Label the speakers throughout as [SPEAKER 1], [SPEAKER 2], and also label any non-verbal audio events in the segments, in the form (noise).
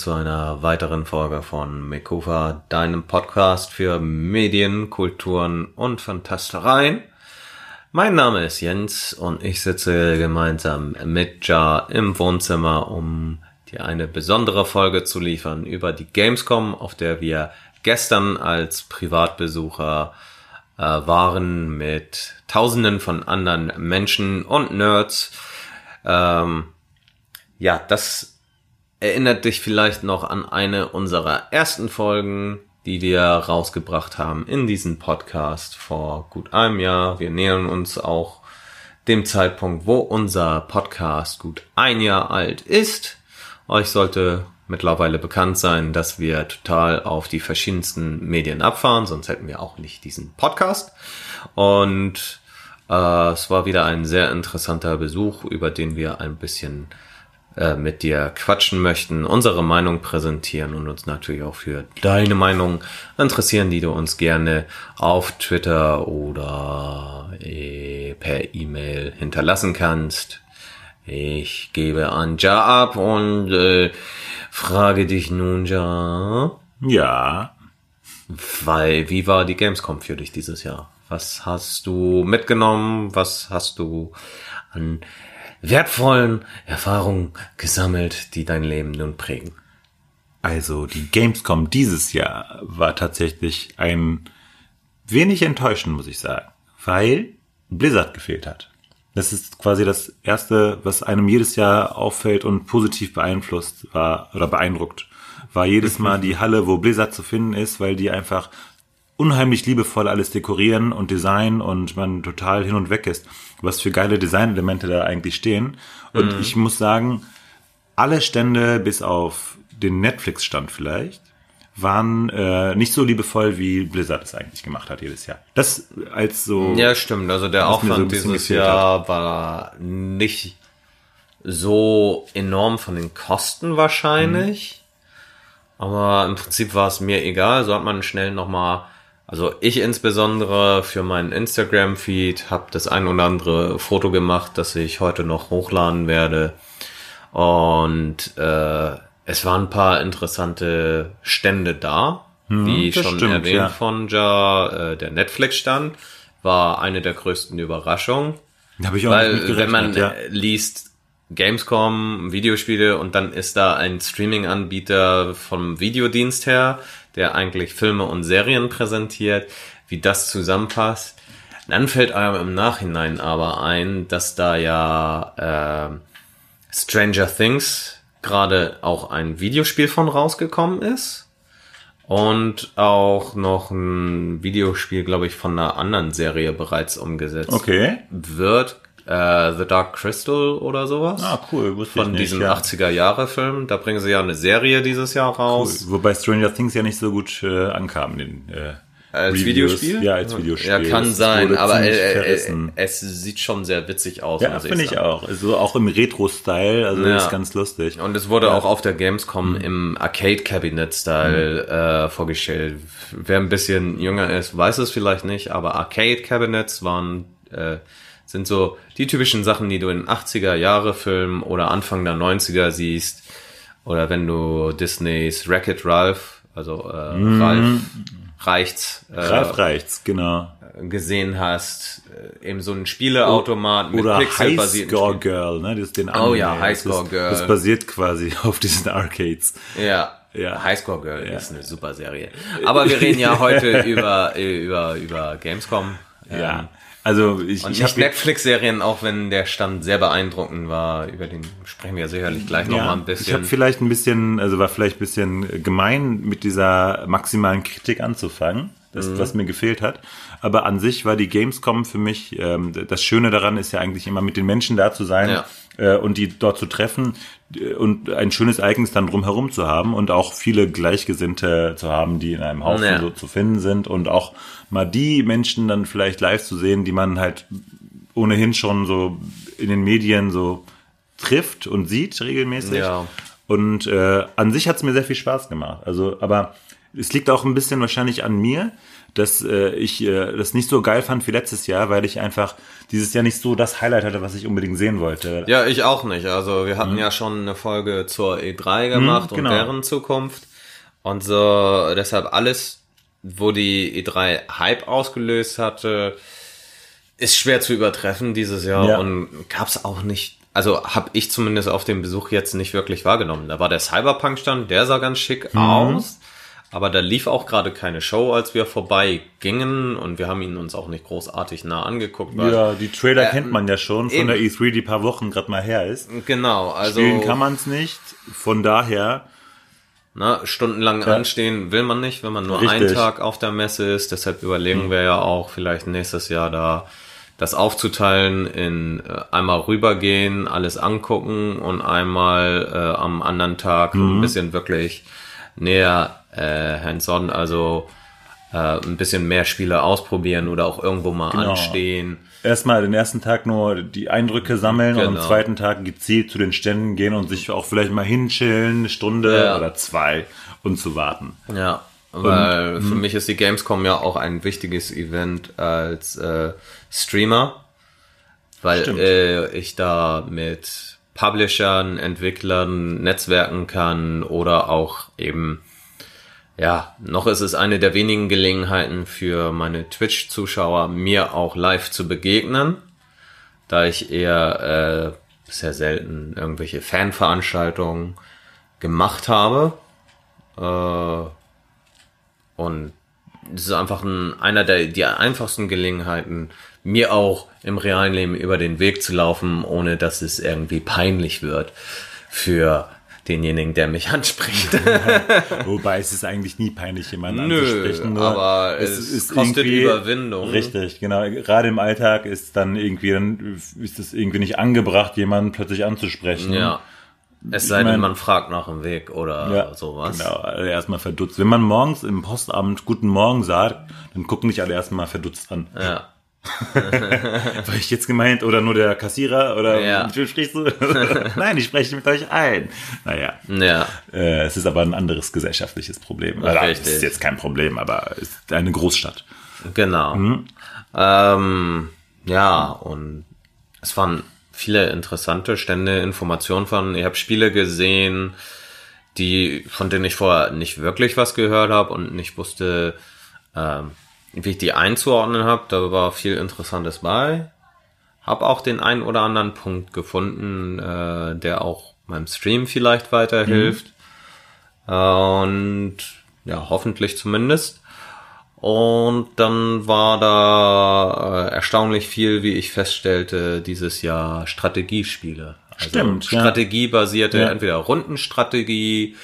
[SPEAKER 1] Zu einer weiteren Folge von Mekufa, deinem Podcast für Medien, Kulturen und Fantastereien. Mein Name ist Jens und ich sitze gemeinsam mit Jar im Wohnzimmer, um dir eine besondere Folge zu liefern über die Gamescom, auf der wir gestern als Privatbesucher äh, waren mit Tausenden von anderen Menschen und Nerds. Ähm, ja, das erinnert dich vielleicht noch an eine unserer ersten Folgen, die wir rausgebracht haben in diesem Podcast vor gut einem Jahr. Wir nähern uns auch dem Zeitpunkt, wo unser Podcast gut ein Jahr alt ist. Euch sollte mittlerweile bekannt sein, dass wir total auf die verschiedensten Medien abfahren, sonst hätten wir auch nicht diesen Podcast. Und äh, es war wieder ein sehr interessanter Besuch, über den wir ein bisschen äh, mit dir quatschen möchten, unsere Meinung präsentieren und uns natürlich auch für deine Meinung interessieren, die du uns gerne auf Twitter oder äh, per E-Mail hinterlassen kannst. Ich gebe an Ja ab und äh, frage dich nun, Ja.
[SPEAKER 2] Ja.
[SPEAKER 1] Weil, wie war die Gamescom für dich dieses Jahr? Was hast du mitgenommen? Was hast du an wertvollen Erfahrungen gesammelt, die dein Leben nun prägen?
[SPEAKER 2] Also die Gamescom dieses Jahr war tatsächlich ein wenig enttäuschend, muss ich sagen, weil Blizzard gefehlt hat. Das ist quasi das erste, was einem jedes Jahr auffällt und positiv beeinflusst war oder beeindruckt. War jedes Mal die Halle, wo Blizzard zu finden ist, weil die einfach unheimlich liebevoll alles dekorieren und designen und man total hin und weg ist, was für geile Designelemente da eigentlich stehen. Und mhm. ich muss sagen, alle Stände bis auf den Netflix-Stand vielleicht waren äh, nicht so liebevoll, wie Blizzard es eigentlich gemacht hat jedes Jahr. Das als so.
[SPEAKER 1] Ja, stimmt. Also der Aufwand so dieses Jahr hat. war nicht so enorm von den Kosten wahrscheinlich. Mhm. Aber im Prinzip war es mir egal. So hat man schnell nochmal also ich insbesondere für meinen Instagram-Feed habe das ein oder andere Foto gemacht, das ich heute noch hochladen werde. Und äh, es waren ein paar interessante Stände da, hm, wie schon stimmt, erwähnt ja. von Ja, äh, der Netflix-Stand war eine der größten Überraschungen.
[SPEAKER 2] Hab ich auch
[SPEAKER 1] weil nicht wenn man ja. liest Gamescom, Videospiele und dann ist da ein Streaming-Anbieter vom Videodienst her, der eigentlich Filme und Serien präsentiert, wie das zusammenpasst. Dann fällt einem im Nachhinein aber ein, dass da ja äh, Stranger Things gerade auch ein Videospiel von rausgekommen ist. Und auch noch ein Videospiel, glaube ich, von einer anderen Serie bereits umgesetzt
[SPEAKER 2] okay.
[SPEAKER 1] wird äh, The Dark Crystal oder sowas.
[SPEAKER 2] Ah, cool. Wusste
[SPEAKER 1] von diesem
[SPEAKER 2] ja.
[SPEAKER 1] 80er-Jahre-Film. Da bringen sie ja eine Serie dieses Jahr raus.
[SPEAKER 2] Cool. Wobei Stranger Things ja nicht so gut äh, ankam. Den, äh,
[SPEAKER 1] als Reviews. Videospiel?
[SPEAKER 2] Ja, als Videospiel.
[SPEAKER 1] Ja, kann das sein, aber äh, äh, es sieht schon sehr witzig aus.
[SPEAKER 2] Ja, finde ich, ich auch. Also auch im Retro-Style, also ja. ist ganz lustig.
[SPEAKER 1] Und es wurde ja. auch auf der Gamescom mhm. im Arcade-Cabinet-Style mhm. äh, vorgestellt. Wer ein bisschen jünger ist, weiß es vielleicht nicht, aber Arcade-Cabinets waren äh, sind so die typischen Sachen, die du in 80er Jahre Filmen oder Anfang der 90er siehst. Oder wenn du Disneys Wreck-It Ralph, also äh, mm. Ralph reicht's.
[SPEAKER 2] Äh, Ralph reicht's, genau.
[SPEAKER 1] Gesehen hast, äh, eben so ein Spieleautomat
[SPEAKER 2] mit Pixel basiert. Highscore Girl, ne? Das ist den
[SPEAKER 1] Oh ja, Highscore Girl.
[SPEAKER 2] Das basiert quasi (laughs) auf diesen Arcades.
[SPEAKER 1] Ja. Ja. Highscore Girl ja. ist eine super Serie. Aber wir reden ja heute (laughs) über, über, über Gamescom.
[SPEAKER 2] Ja. Also ich,
[SPEAKER 1] und
[SPEAKER 2] ich
[SPEAKER 1] nicht Netflix-Serien, auch wenn der Stand sehr beeindruckend war, über den sprechen wir sicherlich gleich ja, noch mal ein bisschen.
[SPEAKER 2] Ich habe vielleicht ein bisschen, also war vielleicht ein bisschen gemein mit dieser maximalen Kritik anzufangen, das, mhm. was mir gefehlt hat. Aber an sich war die Gamescom für mich, ähm, das Schöne daran ist ja eigentlich immer mit den Menschen da zu sein ja. äh, und die dort zu treffen äh, und ein schönes Ereignis dann drumherum zu haben und auch viele Gleichgesinnte zu haben, die in einem Haufen ja. so zu finden sind und auch mal die Menschen dann vielleicht live zu sehen, die man halt ohnehin schon so in den Medien so trifft und sieht regelmäßig.
[SPEAKER 1] Ja.
[SPEAKER 2] Und äh, an sich hat es mir sehr viel Spaß gemacht. Also, aber es liegt auch ein bisschen wahrscheinlich an mir, dass äh, ich äh, das nicht so geil fand wie letztes Jahr, weil ich einfach dieses Jahr nicht so das Highlight hatte, was ich unbedingt sehen wollte.
[SPEAKER 1] Ja, ich auch nicht. Also wir hatten ja schon eine Folge zur E3 gemacht
[SPEAKER 2] Mhm, genau.
[SPEAKER 1] und deren Zukunft. Und so deshalb alles, wo die E3 Hype ausgelöst hatte, ist schwer zu übertreffen dieses Jahr
[SPEAKER 2] Ja.
[SPEAKER 1] und gab's auch nicht. Also habe ich zumindest auf dem Besuch jetzt nicht wirklich wahrgenommen. Da war der Cyberpunk-Stand, der sah ganz schick
[SPEAKER 2] Mhm.
[SPEAKER 1] aus. Aber da lief auch gerade keine Show, als wir vorbei gingen und wir haben ihn uns auch nicht großartig nah angeguckt.
[SPEAKER 2] Ja, die Trailer
[SPEAKER 1] Äh,
[SPEAKER 2] kennt man ja schon von der E3, die paar Wochen gerade mal her ist.
[SPEAKER 1] Genau, also
[SPEAKER 2] Spielen kann man es nicht. Von daher,
[SPEAKER 1] Na, stundenlang anstehen will man nicht, wenn man nur einen
[SPEAKER 2] Richtig.
[SPEAKER 1] Tag auf der Messe ist. Deshalb überlegen wir ja auch, vielleicht nächstes Jahr da das aufzuteilen in äh, einmal rübergehen, alles angucken und einmal äh, am anderen Tag ein bisschen wirklich näher äh, hands-on, also äh, ein bisschen mehr Spiele ausprobieren oder auch irgendwo mal anstehen.
[SPEAKER 2] Erstmal den ersten Tag nur die Eindrücke sammeln und am
[SPEAKER 1] Genau.
[SPEAKER 2] zweiten Tag gezielt zu den Ständen gehen und sich auch vielleicht mal hinchillen, eine Stunde
[SPEAKER 1] Ja.
[SPEAKER 2] oder zwei und zu warten.
[SPEAKER 1] Ja, weil
[SPEAKER 2] hm.
[SPEAKER 1] für mich ist die Gamescom ja auch ein wichtiges Event als äh, Streamer, weil äh, ich da mit Publishern, Entwicklern netzwerken kann oder auch eben, ja, noch ist es eine der wenigen Gelegenheiten für meine Twitch-Zuschauer, mir auch live zu begegnen, da ich eher äh, bisher selten irgendwelche Fanveranstaltungen gemacht habe. Äh, und es ist einfach ein, einer der die einfachsten Gelegenheiten, mir auch im realen Leben über den Weg zu laufen, ohne dass es irgendwie peinlich wird für denjenigen, der mich (laughs) anspricht. (laughs)
[SPEAKER 2] Wobei es ist eigentlich nie peinlich, jemanden
[SPEAKER 1] Nö,
[SPEAKER 2] anzusprechen. nur
[SPEAKER 1] aber es kostet
[SPEAKER 2] irgendwie-
[SPEAKER 1] Überwindung.
[SPEAKER 2] Richtig, genau. Gerade im Alltag ist dann irgendwie, dann ist es irgendwie nicht angebracht, jemanden plötzlich anzusprechen.
[SPEAKER 1] ja. Es sei denn, man fragt nach dem Weg oder
[SPEAKER 2] Ja,
[SPEAKER 1] sowas.
[SPEAKER 2] Genau, alle erstmal verdutzt. Wenn man morgens im Postamt Guten Morgen sagt, dann gucken dich alle erstmal verdutzt an.
[SPEAKER 1] Ja. (laughs)
[SPEAKER 2] War ich jetzt gemeint oder nur der Kassierer oder
[SPEAKER 1] Ja.
[SPEAKER 2] mit wem sprichst du? (laughs) Nein, ich spreche mit euch ein. Naja,
[SPEAKER 1] Ja.
[SPEAKER 2] äh, es ist aber ein anderes gesellschaftliches Problem. Oder, es ist jetzt kein Problem, aber es ist eine Großstadt.
[SPEAKER 1] Genau. Ähm, ja, und es waren viele interessante Stände, Informationen von, ich habe Spiele gesehen, die, von denen ich vorher nicht wirklich was gehört habe und nicht wusste, ähm, wie ich die einzuordnen habe. Da war viel Interessantes bei. Hab auch den einen oder anderen Punkt gefunden, äh, der auch meinem Stream vielleicht weiterhilft. Äh, und ja, hoffentlich zumindest. Und dann war da äh, erstaunlich viel, wie ich feststellte, dieses Jahr Strategiespiele. Also
[SPEAKER 2] Stimmt.
[SPEAKER 1] Strategiebasierte,
[SPEAKER 2] Ja.
[SPEAKER 1] entweder Rundenstrategie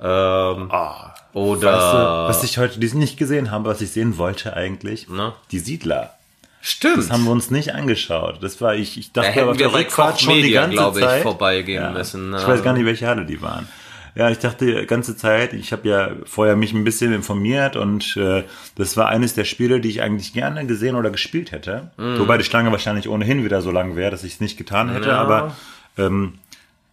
[SPEAKER 1] ähm,
[SPEAKER 2] Ah,
[SPEAKER 1] oder
[SPEAKER 2] weißt du, was ich heute nicht gesehen habe, was ich sehen wollte eigentlich?
[SPEAKER 1] Na?
[SPEAKER 2] Die Siedler.
[SPEAKER 1] Stimmt.
[SPEAKER 2] Das haben wir uns nicht angeschaut. Das war ich, ich
[SPEAKER 1] da
[SPEAKER 2] dachte
[SPEAKER 1] hätten
[SPEAKER 2] auf
[SPEAKER 1] wir bei Koch
[SPEAKER 2] schon die ganze
[SPEAKER 1] glaube ich,
[SPEAKER 2] Zeit.
[SPEAKER 1] vorbeigehen
[SPEAKER 2] Ja.
[SPEAKER 1] müssen.
[SPEAKER 2] Ich weiß gar nicht, welche Halle die waren. Ja, ich dachte die ganze Zeit, ich habe ja vorher mich ein bisschen informiert und äh, das war eines der Spiele, die ich eigentlich gerne gesehen oder gespielt hätte.
[SPEAKER 1] Mhm.
[SPEAKER 2] Wobei die Schlange wahrscheinlich ohnehin wieder so lang wäre, dass ich es nicht getan hätte,
[SPEAKER 1] Ja.
[SPEAKER 2] aber ähm,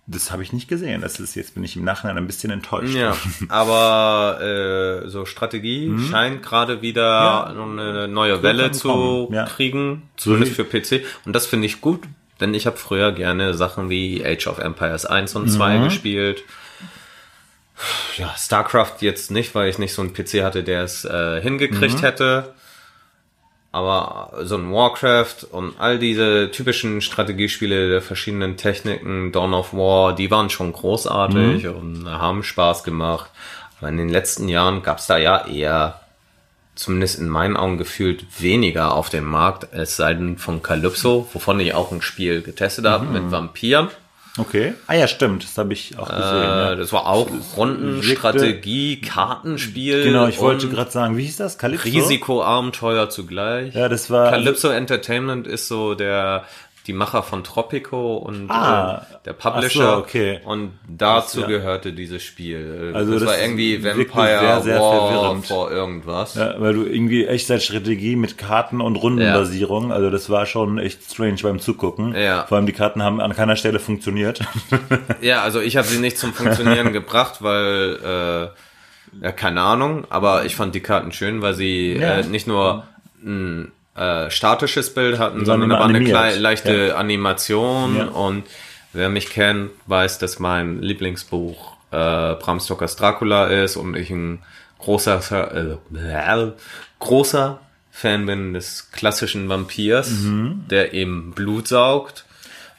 [SPEAKER 2] das habe ich nicht gesehen. Das ist jetzt bin ich im Nachhinein ein bisschen enttäuscht.
[SPEAKER 1] Ja, (laughs) aber äh, so Strategie scheint gerade wieder eine neue Welle
[SPEAKER 2] am
[SPEAKER 1] zu
[SPEAKER 2] ja.
[SPEAKER 1] kriegen, zumindest für PC. Und das finde ich gut, denn ich habe früher gerne Sachen wie Age of Empires 1 und 2 gespielt. Ja, StarCraft jetzt nicht, weil ich nicht so einen PC hatte, der es äh, hingekriegt hätte. Aber so ein Warcraft und all diese typischen Strategiespiele der verschiedenen Techniken, Dawn of War, die waren schon großartig und haben Spaß gemacht. Aber in den letzten Jahren gab es da ja eher, zumindest in meinen Augen gefühlt, weniger auf dem Markt, es sei denn von Calypso, wovon ich auch ein Spiel getestet habe mit Vampiren.
[SPEAKER 2] Okay. Ah ja, stimmt. Das habe ich auch gesehen. ja.
[SPEAKER 1] Äh, das war auch Rundenstrategie, Kartenspiel.
[SPEAKER 2] Genau, ich wollte gerade sagen, wie hieß das? Calypso?
[SPEAKER 1] Risikoabenteuer zugleich.
[SPEAKER 2] Ja, das war
[SPEAKER 1] Calypso Entertainment ist so der die Macher von Tropico und
[SPEAKER 2] Ah.
[SPEAKER 1] äh, der Publisher.
[SPEAKER 2] So, okay.
[SPEAKER 1] Und dazu
[SPEAKER 2] ja.
[SPEAKER 1] gehörte dieses Spiel.
[SPEAKER 2] Also
[SPEAKER 1] das,
[SPEAKER 2] das
[SPEAKER 1] war irgendwie Vampire
[SPEAKER 2] sehr, sehr
[SPEAKER 1] War
[SPEAKER 2] verwirrend.
[SPEAKER 1] vor irgendwas.
[SPEAKER 2] Ja, weil du irgendwie Echtzeitstrategie mit Karten und Rundenbasierung, also das war schon echt strange beim Zugucken.
[SPEAKER 1] Ja.
[SPEAKER 2] Vor allem die Karten haben an keiner Stelle funktioniert. (laughs)
[SPEAKER 1] Ja, also ich habe sie nicht zum Funktionieren gebracht, weil Ja, keine Ahnung, aber ich fand die Karten schön, weil sie
[SPEAKER 2] Ja.
[SPEAKER 1] äh, nicht nur ein äh, statisches Bild hatten,
[SPEAKER 2] Sondern
[SPEAKER 1] da war eine
[SPEAKER 2] animiert.
[SPEAKER 1] klei- leichte
[SPEAKER 2] Ja.
[SPEAKER 1] Animation
[SPEAKER 2] Ja.
[SPEAKER 1] und wer mich kennt, weiß, dass mein Lieblingsbuch äh, Bram Stokers Dracula ist und ich ein großer äh, großer Fan bin des klassischen Vampirs,
[SPEAKER 2] Mhm.
[SPEAKER 1] der eben Blut saugt,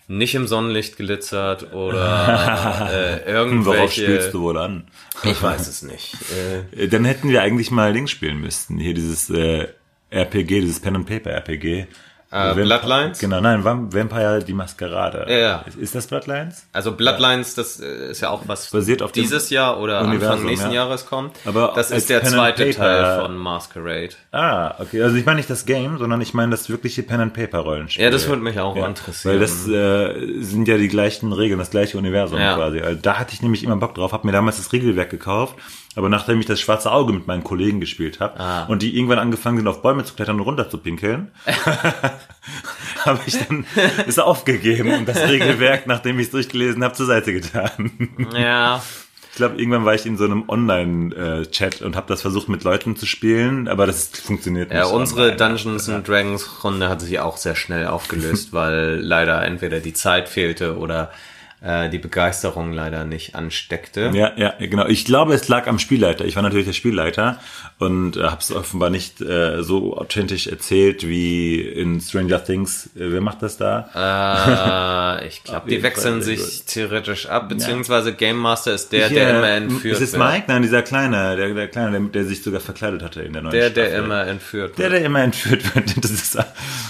[SPEAKER 1] nicht im Sonnenlicht glitzert oder (laughs) äh, irgendwelche
[SPEAKER 2] Worauf spielst du wohl an?
[SPEAKER 1] ich weiß es nicht. (laughs) Äh,
[SPEAKER 2] Dann hätten wir eigentlich mal Links spielen müssen. Hier dieses äh, RPG, dieses Pen and Paper RPG.
[SPEAKER 1] Äh, Bloodlines?
[SPEAKER 2] Genau, nein, Vamp- Vampire die Maskerade.
[SPEAKER 1] Ja, ja.
[SPEAKER 2] Ist- das Bloodlines?
[SPEAKER 1] also Bloodlines, das äh, ist ja auch was
[SPEAKER 2] Basiert auf
[SPEAKER 1] dieses Jahr oder
[SPEAKER 2] Universum,
[SPEAKER 1] Anfang nächsten
[SPEAKER 2] ja.
[SPEAKER 1] Jahres kommt.
[SPEAKER 2] Aber
[SPEAKER 1] das ist der
[SPEAKER 2] Pen
[SPEAKER 1] zweite Teil von Masquerade.
[SPEAKER 2] Ah, okay. Also ich meine nicht das Game, sondern ich meine das wirkliche Pen and Paper Rollenspiel.
[SPEAKER 1] Ja, das würde mich auch interessieren.
[SPEAKER 2] Weil das äh, sind ja die gleichen Regeln, das gleiche Universum
[SPEAKER 1] Ja.
[SPEAKER 2] quasi. Also da hatte ich nämlich immer Bock drauf, habe mir damals das Regelwerk gekauft, aber nachdem ich das schwarze Auge mit meinen Kollegen gespielt habe
[SPEAKER 1] Ah.
[SPEAKER 2] und die irgendwann angefangen sind, auf Bäume zu klettern und runter zu pinkeln, (laughs) habe ich dann es aufgegeben und das Regelwerk, nachdem ich es durchgelesen habe, zur Seite getan.
[SPEAKER 1] Ja,
[SPEAKER 2] Ich glaube, irgendwann war ich in so einem Online-Chat und habe das versucht mit Leuten zu spielen, aber das funktioniert nicht.
[SPEAKER 1] ja unsere
[SPEAKER 2] online.
[SPEAKER 1] Dungeons and Dragons Runde hat sich auch sehr schnell aufgelöst, weil leider entweder die Zeit fehlte oder äh, die Begeisterung leider nicht ansteckte.
[SPEAKER 2] Ja, ja, genau. Ich glaube, es lag am Spielleiter. Ich war natürlich der Spielleiter und äh, habe es offenbar nicht äh, so authentisch erzählt wie in Stranger Things. Äh, wer macht das da?
[SPEAKER 1] Äh, ich glaube, (laughs) die wechseln sich theoretisch ab, beziehungsweise Game Master ist der,
[SPEAKER 2] Ich,
[SPEAKER 1] der
[SPEAKER 2] äh,
[SPEAKER 1] immer entführt
[SPEAKER 2] Ist es
[SPEAKER 1] wird.
[SPEAKER 2] Mike? Nein, dieser Kleine, der, der Kleine, der, der sich sogar verkleidet hatte in der neuen
[SPEAKER 1] Der, der
[SPEAKER 2] Staffel.
[SPEAKER 1] immer entführt
[SPEAKER 2] Der,
[SPEAKER 1] wird.
[SPEAKER 2] der immer entführt (laughs) wird. Das ist,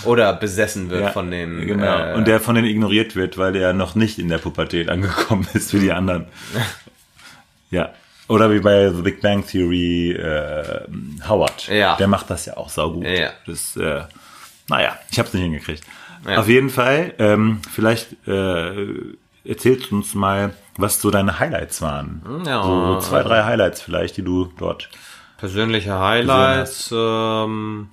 [SPEAKER 1] Oder besessen wird
[SPEAKER 2] ja,
[SPEAKER 1] von den.
[SPEAKER 2] Genau.
[SPEAKER 1] Äh,
[SPEAKER 2] und der von denen ignoriert wird, weil der noch nicht in der Pubertät angekommen ist wie die anderen. ja. Oder wie bei The Big Bang Theory äh, Howard.
[SPEAKER 1] Ja.
[SPEAKER 2] Der macht das ja auch saugut.
[SPEAKER 1] Ja.
[SPEAKER 2] Das, äh, naja, ich habe es nicht hingekriegt.
[SPEAKER 1] Ja.
[SPEAKER 2] Auf jeden Fall, ähm, vielleicht äh, erzählst du uns mal, was so deine Highlights waren.
[SPEAKER 1] Ja.
[SPEAKER 2] So zwei, drei Highlights vielleicht, die du dort.
[SPEAKER 1] persönliche Highlights. Ähm,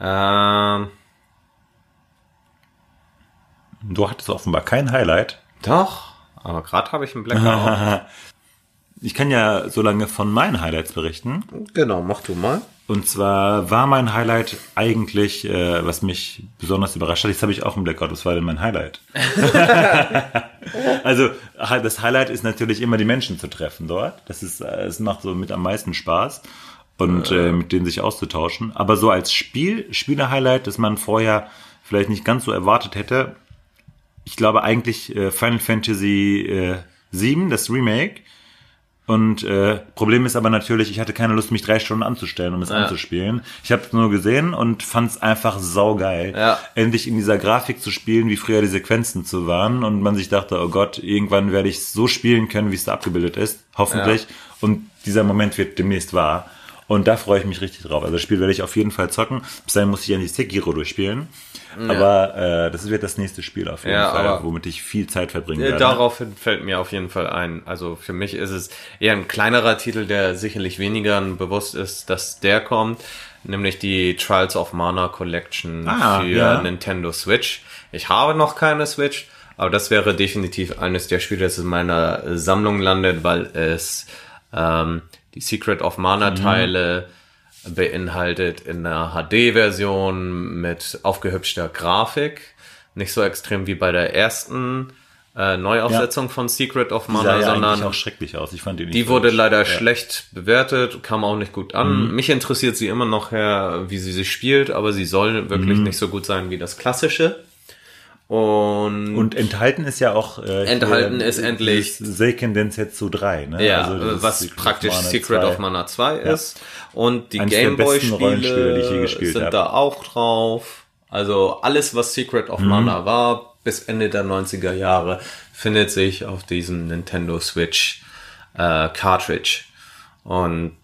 [SPEAKER 1] ähm,
[SPEAKER 2] Du hattest offenbar kein Highlight.
[SPEAKER 1] doch, aber gerade habe ich einen Blackout. (laughs)
[SPEAKER 2] Ich kann ja so lange von meinen Highlights berichten.
[SPEAKER 1] genau, mach du mal.
[SPEAKER 2] Und zwar war mein Highlight eigentlich, äh, was mich besonders überrascht hat, jetzt habe ich auch einen Blackout, was war denn mein Highlight? (laughs) also das Highlight ist natürlich immer die Menschen zu treffen dort. Das ist, äh, es macht so mit am meisten Spaß und äh, mit denen sich auszutauschen. Aber so als Spiel, Spieler-Highlight, das man vorher vielleicht nicht ganz so erwartet hätte, ich glaube eigentlich äh, Final Fantasy äh, 7, das Remake. Und äh, Problem ist aber natürlich, ich hatte keine Lust, mich drei Stunden anzustellen, um es
[SPEAKER 1] Ja.
[SPEAKER 2] anzuspielen. Ich habe es nur gesehen und fand es einfach saugeil,
[SPEAKER 1] Ja.
[SPEAKER 2] endlich in dieser Grafik zu spielen, wie früher die Sequenzen zu waren. Und man sich dachte, oh Gott, irgendwann werde ich so spielen können, wie es da abgebildet ist, hoffentlich. Und dieser Moment wird demnächst wahr. Und da freue ich mich richtig drauf. Also das Spiel werde ich auf jeden Fall zocken. Bis dahin muss ich ja nicht Sekiro durchspielen. Aber äh, das wird das nächste Spiel auf jeden
[SPEAKER 1] Ja,
[SPEAKER 2] Fall, womit ich viel Zeit verbringen werde.
[SPEAKER 1] Daraufhin fällt mir auf jeden Fall ein. Also für mich ist es eher ein kleinerer Titel, der sicherlich weniger bewusst ist, dass der kommt, nämlich die Trials of Mana Collection
[SPEAKER 2] Ah,
[SPEAKER 1] für
[SPEAKER 2] ja.
[SPEAKER 1] Nintendo Switch. Ich habe noch keine Switch, aber das wäre definitiv eines der Spiele, das in meiner Sammlung landet, weil es ähm, die Secret of Mana
[SPEAKER 2] Mhm.
[SPEAKER 1] Beinhaltet in einer HD-Version mit aufgehübschter Grafik. Nicht so extrem wie bei der ersten äh, Neuaufsetzung von Secret of Mana,
[SPEAKER 2] ja
[SPEAKER 1] sondern
[SPEAKER 2] auch schrecklich aus. Ich fand die
[SPEAKER 1] die wurde leider
[SPEAKER 2] Ja.
[SPEAKER 1] schlecht bewertet, kam auch nicht gut an.
[SPEAKER 2] Mhm.
[SPEAKER 1] Mich interessiert sie immer noch her, wie sie sich spielt, aber sie soll wirklich
[SPEAKER 2] Mhm.
[SPEAKER 1] nicht so gut sein wie das klassische. Und,
[SPEAKER 2] Und enthalten ist ja auch äh,
[SPEAKER 1] Enthalten
[SPEAKER 2] hier
[SPEAKER 1] ist endlich-
[SPEAKER 2] Seiken Densetsu 3, ne?
[SPEAKER 1] ja,
[SPEAKER 2] Also
[SPEAKER 1] was
[SPEAKER 2] Secret of
[SPEAKER 1] praktisch
[SPEAKER 2] Mana
[SPEAKER 1] Secret
[SPEAKER 2] 2.
[SPEAKER 1] of Mana 2 ist. Und die Gameboy-Spiele sind
[SPEAKER 2] habe.
[SPEAKER 1] da auch drauf. Also alles, was Secret
[SPEAKER 2] Mhm.
[SPEAKER 1] of Mana war, bis Ende der 90er Jahre, findet sich auf diesem Nintendo Switch äh, Cartridge. Und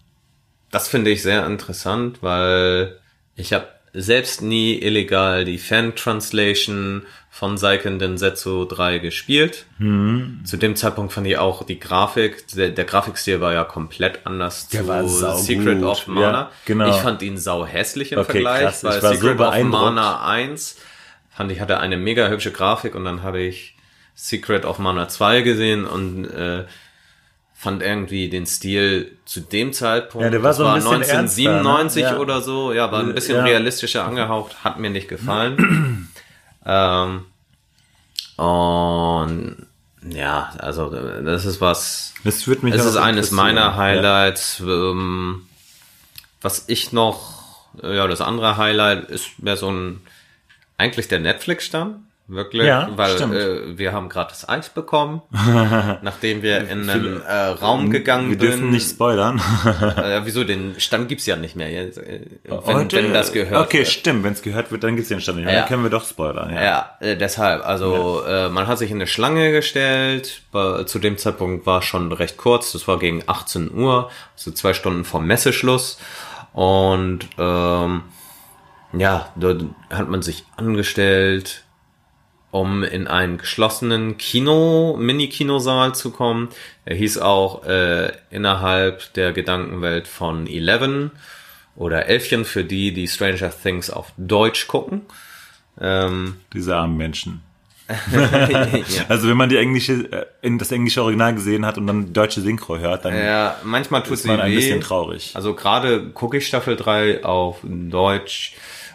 [SPEAKER 1] das finde ich sehr interessant, weil ich habe selbst nie illegal die Fan-Translation von Seiken Densetsu 3 gespielt. Zu dem Zeitpunkt fand ich auch die Grafik, der, der Grafikstil war ja komplett anders
[SPEAKER 2] Der
[SPEAKER 1] zu. Secret of Mana.
[SPEAKER 2] Ja, genau.
[SPEAKER 1] Ich fand ihn sau hässlich im
[SPEAKER 2] Okay,
[SPEAKER 1] Vergleich,
[SPEAKER 2] krass. Ich
[SPEAKER 1] weil
[SPEAKER 2] war so
[SPEAKER 1] Secret of. Mana 1 fand ich hatte eine mega hübsche Grafik und dann habe ich Secret of Mana 2 gesehen und äh, fand irgendwie den Stil zu dem Zeitpunkt,
[SPEAKER 2] Ja, der war so ein bisschen
[SPEAKER 1] 1997
[SPEAKER 2] ernster, ne? Ja.
[SPEAKER 1] oder so, ja, war ein bisschen
[SPEAKER 2] Ja.
[SPEAKER 1] realistischer angehaucht, hat mir nicht gefallen. (clears throat) ähm, und ja, also das ist was,
[SPEAKER 2] Das würde mich auch
[SPEAKER 1] ist eines meiner
[SPEAKER 2] Ja.
[SPEAKER 1] Highlights. Ähm, was ich noch, ja, das andere Highlight ist mehr so ein, eigentlich der Netflix-Stamm. Wirklich,
[SPEAKER 2] Ja,
[SPEAKER 1] weil äh, wir haben gerade das Eis bekommen, (laughs) nachdem wir in einen äh, Raum gegangen
[SPEAKER 2] Wir dürfen
[SPEAKER 1] sind.
[SPEAKER 2] nicht spoilern.
[SPEAKER 1] Äh, wieso, den Stand gibt's ja nicht mehr, jetzt, äh, wenn,
[SPEAKER 2] Heute-
[SPEAKER 1] wenn das gehört
[SPEAKER 2] Okay,
[SPEAKER 1] wird.
[SPEAKER 2] stimmt. Wenn es gehört wird, dann gibt's den Stand nicht mehr.
[SPEAKER 1] Ja.
[SPEAKER 2] Dann können wir doch spoilern. Ja.
[SPEAKER 1] Ja, äh, deshalb. Also äh, man hat sich in eine Schlange gestellt. Bei, zu dem Zeitpunkt war schon recht kurz. Das war gegen 18 Uhr, so zwei Stunden vor Messeschluss. Und ähm, ja, dort hat man sich angestellt, um in einen geschlossenen Kino, Mini-Kinosaal zu kommen. Er hieß auch äh, innerhalb der Gedankenwelt von Eleven oder Elfchen für die, die Stranger Things auf Deutsch gucken. Ähm,
[SPEAKER 2] Diese armen Menschen.
[SPEAKER 1] ja. (laughs)
[SPEAKER 2] Also wenn man die englische, äh, in das englische Original gesehen hat und dann die deutsche Synchro hört, dann
[SPEAKER 1] ja, manchmal tut
[SPEAKER 2] ist man ein
[SPEAKER 1] weh.
[SPEAKER 2] bisschen traurig.
[SPEAKER 1] Also gerade gucke ich Staffel 3 auf Deutsch,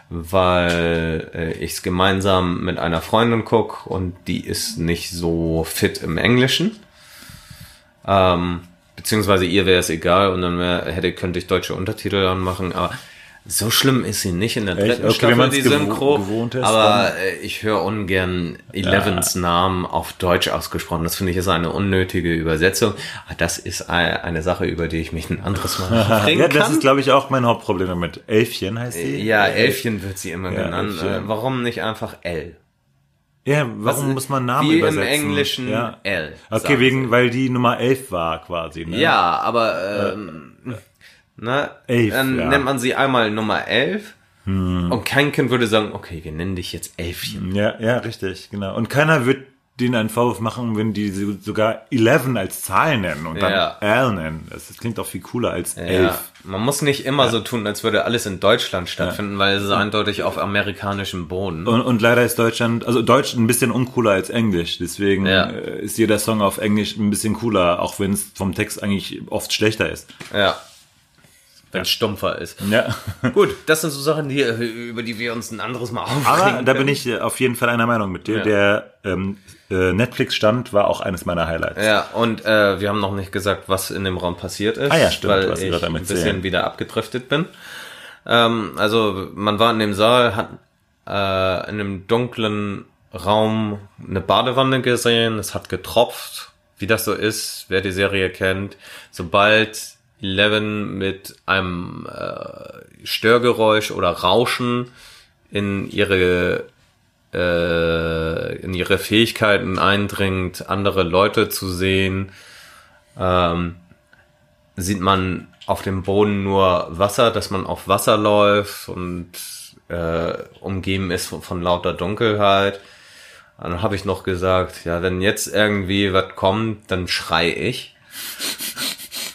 [SPEAKER 1] weil äh, ich es gemeinsam mit einer Freundin guck und die ist nicht so fit im Englischen. Ähm, beziehungsweise ihr wäre es egal und dann wär, hätte könnte ich deutsche Untertitel anmachen, aber so schlimm ist sie nicht in der dritten
[SPEAKER 2] Okay,
[SPEAKER 1] Staffel, die Synchro.
[SPEAKER 2] gewohnt ist,
[SPEAKER 1] aber äh, ich höre ungern Elevens Namen auf Deutsch ausgesprochen. Das finde ich ist eine unnötige Übersetzung. Aber Das ist ein- eine Sache, über die ich mich ein anderes Mal (laughs) aufregen
[SPEAKER 2] Ja, das
[SPEAKER 1] kann.
[SPEAKER 2] ist, glaube ich, auch mein Hauptproblem damit. Elfchen heißt sie.
[SPEAKER 1] ja, Elfchen wird sie immer
[SPEAKER 2] Ja,
[SPEAKER 1] genannt.
[SPEAKER 2] Elfchen.
[SPEAKER 1] Äh, warum nicht einfach L?
[SPEAKER 2] Ja, warum
[SPEAKER 1] Was-
[SPEAKER 2] muss man Namen
[SPEAKER 1] wie
[SPEAKER 2] übersetzen?
[SPEAKER 1] im Englischen
[SPEAKER 2] ja.
[SPEAKER 1] L,
[SPEAKER 2] Okay, wegen, weil die Nummer 11 war quasi. Ne?
[SPEAKER 1] Ja, aber ähm, ne,
[SPEAKER 2] Elf,
[SPEAKER 1] dann
[SPEAKER 2] ja. Hm.
[SPEAKER 1] nennt man sie einmal Nummer 11 und kein Kind würde sagen, okay, wir nennen dich jetzt Elfchen.
[SPEAKER 2] Ja, ja, richtig, genau. Und keiner wird denen einen Vorwurf machen, wenn die so- sogar 11 als Zahl nennen und dann
[SPEAKER 1] Ja.
[SPEAKER 2] L nennen. Das, das klingt auch viel cooler als
[SPEAKER 1] Ja,
[SPEAKER 2] 11.
[SPEAKER 1] man muss nicht immer so tun, als würde alles in Deutschland stattfinden, weil es ist eindeutig auf amerikanischem Boden.
[SPEAKER 2] Und, und leider ist Deutschland, also Deutsch ein bisschen uncooler als Englisch. Deswegen
[SPEAKER 1] Ja.
[SPEAKER 2] äh, ist jeder Song auf Englisch ein bisschen cooler, auch wenn es vom Text eigentlich oft schlechter ist.
[SPEAKER 1] Ja. Wenn es stumpfer ist.
[SPEAKER 2] Ja. (laughs)
[SPEAKER 1] Gut, das sind so Sachen, die, über die wir uns ein anderes Mal aufregen
[SPEAKER 2] Aber da bin ich äh, auf jeden Fall einer Meinung mit dir.
[SPEAKER 1] Ja.
[SPEAKER 2] Der ähm, äh, Netflix-Stand war auch eines meiner Highlights.
[SPEAKER 1] Ja, und äh, wir haben noch nicht gesagt, was in dem Raum passiert ist.
[SPEAKER 2] Ah ja, stimmt,
[SPEAKER 1] Weil
[SPEAKER 2] was
[SPEAKER 1] ich ein bisschen
[SPEAKER 2] Erzählen.
[SPEAKER 1] wieder abgedriftet bin. Ähm, also man war in dem Saal, hat äh, in einem dunklen Raum eine Badewanne gesehen, es hat getropft, wie das so ist, wer die Serie kennt. Sobald Eleven mit einem äh, Störgeräusch oder Rauschen in ihre äh, in ihre Fähigkeiten eindringt, andere Leute zu sehen, ähm, sieht man auf dem Boden nur Wasser, dass man auf Wasser läuft und äh, umgeben ist von, von lauter Dunkelheit. Dann habe ich noch gesagt, ja, wenn jetzt irgendwie was kommt, dann schrei ich.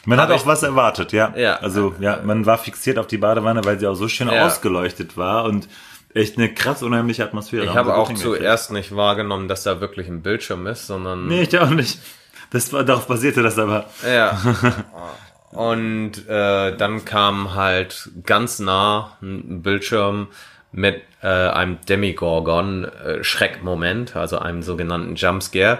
[SPEAKER 2] Man hat auch was erwartet, ja.
[SPEAKER 1] Ja.
[SPEAKER 2] Also, ja, man war fixiert auf die Badewanne, weil sie auch so schön
[SPEAKER 1] Ja.
[SPEAKER 2] ausgeleuchtet war und echt eine krass unheimliche Atmosphäre.
[SPEAKER 1] Ich habe auch zuerst nicht wahrgenommen, dass da wirklich ein Bildschirm ist, sondern
[SPEAKER 2] Nee, ich auch nicht. Das war, darauf basierte das aber.
[SPEAKER 1] Ja. (laughs) Und äh, dann kam halt ganz nah ein Bildschirm mit äh, einem Demigorgon-Schreckmoment, also einem sogenannten Jumpscare.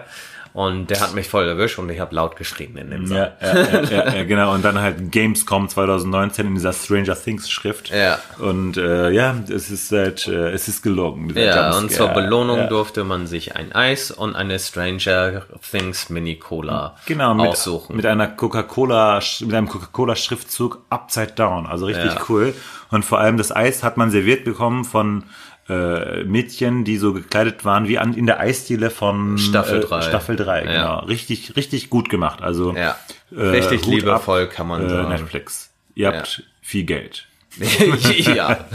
[SPEAKER 1] Und der hat mich voll erwischt und ich habe laut geschrien in dem Saal.
[SPEAKER 2] Ja, ja, ja, ja, genau. Und dann halt Gamescom 2019 in dieser Stranger Things Schrift.
[SPEAKER 1] Ja.
[SPEAKER 2] Und äh, ja, es ist halt, äh, es ist gelungen.
[SPEAKER 1] Ja,
[SPEAKER 2] Jumpscare.
[SPEAKER 1] und zur Belohnung durfte man sich ein Eis und eine Stranger Things Mini Cola
[SPEAKER 2] Genau, mit,
[SPEAKER 1] aussuchen.
[SPEAKER 2] mit einer Coca-Cola, mit einem Coca-Cola-Schriftzug Upside Down. Also richtig cool. Und vor allem das Eis hat man serviert bekommen von äh, Mädchen, die so gekleidet waren wie an, in der Eisdiele von
[SPEAKER 1] Staffel
[SPEAKER 2] äh,
[SPEAKER 1] drei.
[SPEAKER 2] Staffel 3,
[SPEAKER 1] Ja.
[SPEAKER 2] genau. Richtig, richtig gut gemacht. Also
[SPEAKER 1] ja,
[SPEAKER 2] äh,
[SPEAKER 1] richtig
[SPEAKER 2] Hut
[SPEAKER 1] liebevoll
[SPEAKER 2] ab,
[SPEAKER 1] kann man
[SPEAKER 2] äh,
[SPEAKER 1] sagen.
[SPEAKER 2] Netflix. Ihr habt viel Geld. (laughs)
[SPEAKER 1] ja.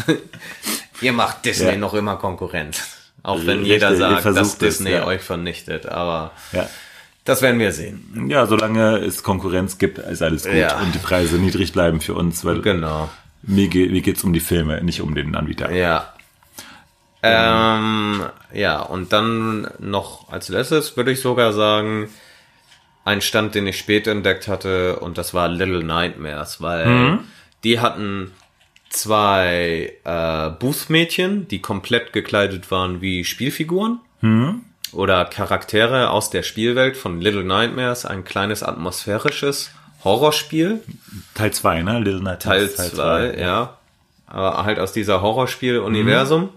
[SPEAKER 1] (laughs) Ihr macht Disney
[SPEAKER 2] Ja.
[SPEAKER 1] noch immer Konkurrenz. Auch wenn
[SPEAKER 2] Richtig,
[SPEAKER 1] jeder sagt, dass
[SPEAKER 2] es,
[SPEAKER 1] Disney
[SPEAKER 2] ja.
[SPEAKER 1] euch vernichtet. Aber
[SPEAKER 2] Ja.
[SPEAKER 1] das werden wir sehen.
[SPEAKER 2] Ja, solange es Konkurrenz gibt, ist alles gut
[SPEAKER 1] Ja.
[SPEAKER 2] und die Preise niedrig bleiben für uns, weil
[SPEAKER 1] Genau.
[SPEAKER 2] mir, geht, mir geht's um die Filme, nicht um den Anbieter.
[SPEAKER 1] Ja. Ähm, ja, und dann noch als letztes würde ich sogar sagen, ein Stand, den ich später entdeckt hatte, und das war Little Nightmares, weil die hatten zwei äh, Booth-Mädchen, die komplett gekleidet waren wie Spielfiguren. Oder Charaktere aus der Spielwelt von Little Nightmares, ein kleines atmosphärisches Horrorspiel.
[SPEAKER 2] Teil 2, ne? Little Night
[SPEAKER 1] Teil 2, ja. Aber halt aus dieser Horrorspiel-Universum.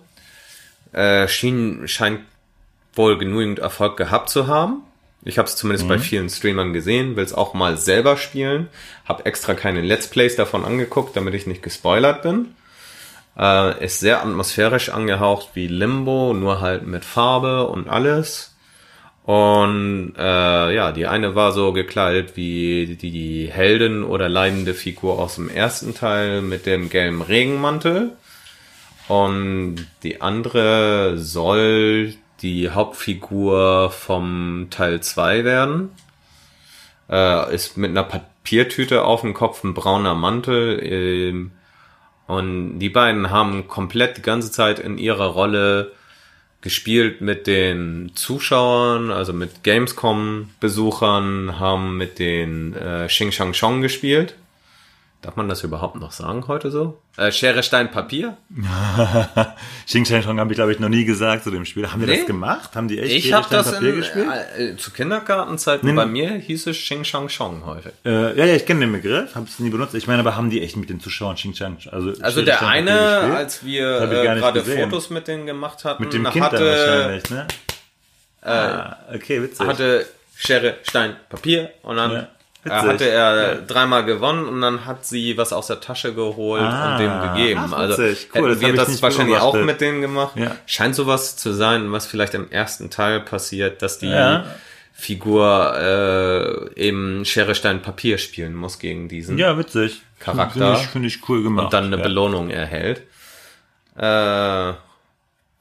[SPEAKER 1] Äh, schien, scheint wohl genügend Erfolg gehabt zu haben. Ich habe es zumindest bei vielen Streamern gesehen, will es auch mal selber spielen. Hab extra keine Let's Plays davon angeguckt, damit ich nicht gespoilert bin. Äh, ist sehr atmosphärisch angehaucht wie Limbo, nur halt mit Farbe und alles. Und äh, ja, die eine war so gekleidet wie die Heldin oder leidende Figur aus dem ersten Teil mit dem gelben Regenmantel. Und die andere soll die Hauptfigur vom Teil 2 werden. Äh, ist mit einer Papiertüte auf dem Kopf, ein brauner Mantel. Ähm, und die beiden haben komplett die ganze Zeit in ihrer Rolle gespielt mit den Zuschauern, also mit Gamescom-Besuchern, haben mit den äh, Xing Shang Chong gespielt. Darf man das überhaupt noch sagen heute so? Äh, Schere, Stein, Papier? (laughs)
[SPEAKER 2] Xing Shang Chong habe ich, glaube ich, noch nie gesagt zu dem Spiel. Haben die
[SPEAKER 1] Nee.
[SPEAKER 2] das gemacht? Haben die echt
[SPEAKER 1] Ich
[SPEAKER 2] Schere,
[SPEAKER 1] habe
[SPEAKER 2] Stein,
[SPEAKER 1] das
[SPEAKER 2] Papier
[SPEAKER 1] in,
[SPEAKER 2] gespielt?
[SPEAKER 1] äh, zu Kindergartenzeiten bei mir hieß es Xing Shang Chong häufig.
[SPEAKER 2] Äh, ja, ja, ich kenne den Begriff, habe es nie benutzt. Ich meine, aber haben die echt mit den Zuschauern Xing Shang also
[SPEAKER 1] Also
[SPEAKER 2] Schere,
[SPEAKER 1] der
[SPEAKER 2] Stein,
[SPEAKER 1] eine, als wir äh, gerade
[SPEAKER 2] gesehen.
[SPEAKER 1] Fotos mit denen gemacht hatten,
[SPEAKER 2] mit dem Kind dann
[SPEAKER 1] hatte,
[SPEAKER 2] wahrscheinlich, ne? ah, okay, witzig.
[SPEAKER 1] hatte Schere, Stein, Papier und dann
[SPEAKER 2] Ja, witzig.
[SPEAKER 1] hatte er dreimal gewonnen und dann hat sie was aus der Tasche geholt
[SPEAKER 2] Ah,
[SPEAKER 1] und dem gegeben.
[SPEAKER 2] ach,
[SPEAKER 1] also.
[SPEAKER 2] Cool, das
[SPEAKER 1] wir das wahrscheinlich auch mit denen gemacht.
[SPEAKER 2] Ja.
[SPEAKER 1] Scheint sowas zu sein, was vielleicht im ersten Teil passiert, dass die
[SPEAKER 2] Ja.
[SPEAKER 1] Figur äh, eben Schere, Stein, Papier spielen muss gegen diesen
[SPEAKER 2] ja, witzig.
[SPEAKER 1] Charakter.
[SPEAKER 2] Finde ich, find ich cool gemacht.
[SPEAKER 1] und dann eine
[SPEAKER 2] ja.
[SPEAKER 1] Belohnung erhält. Äh,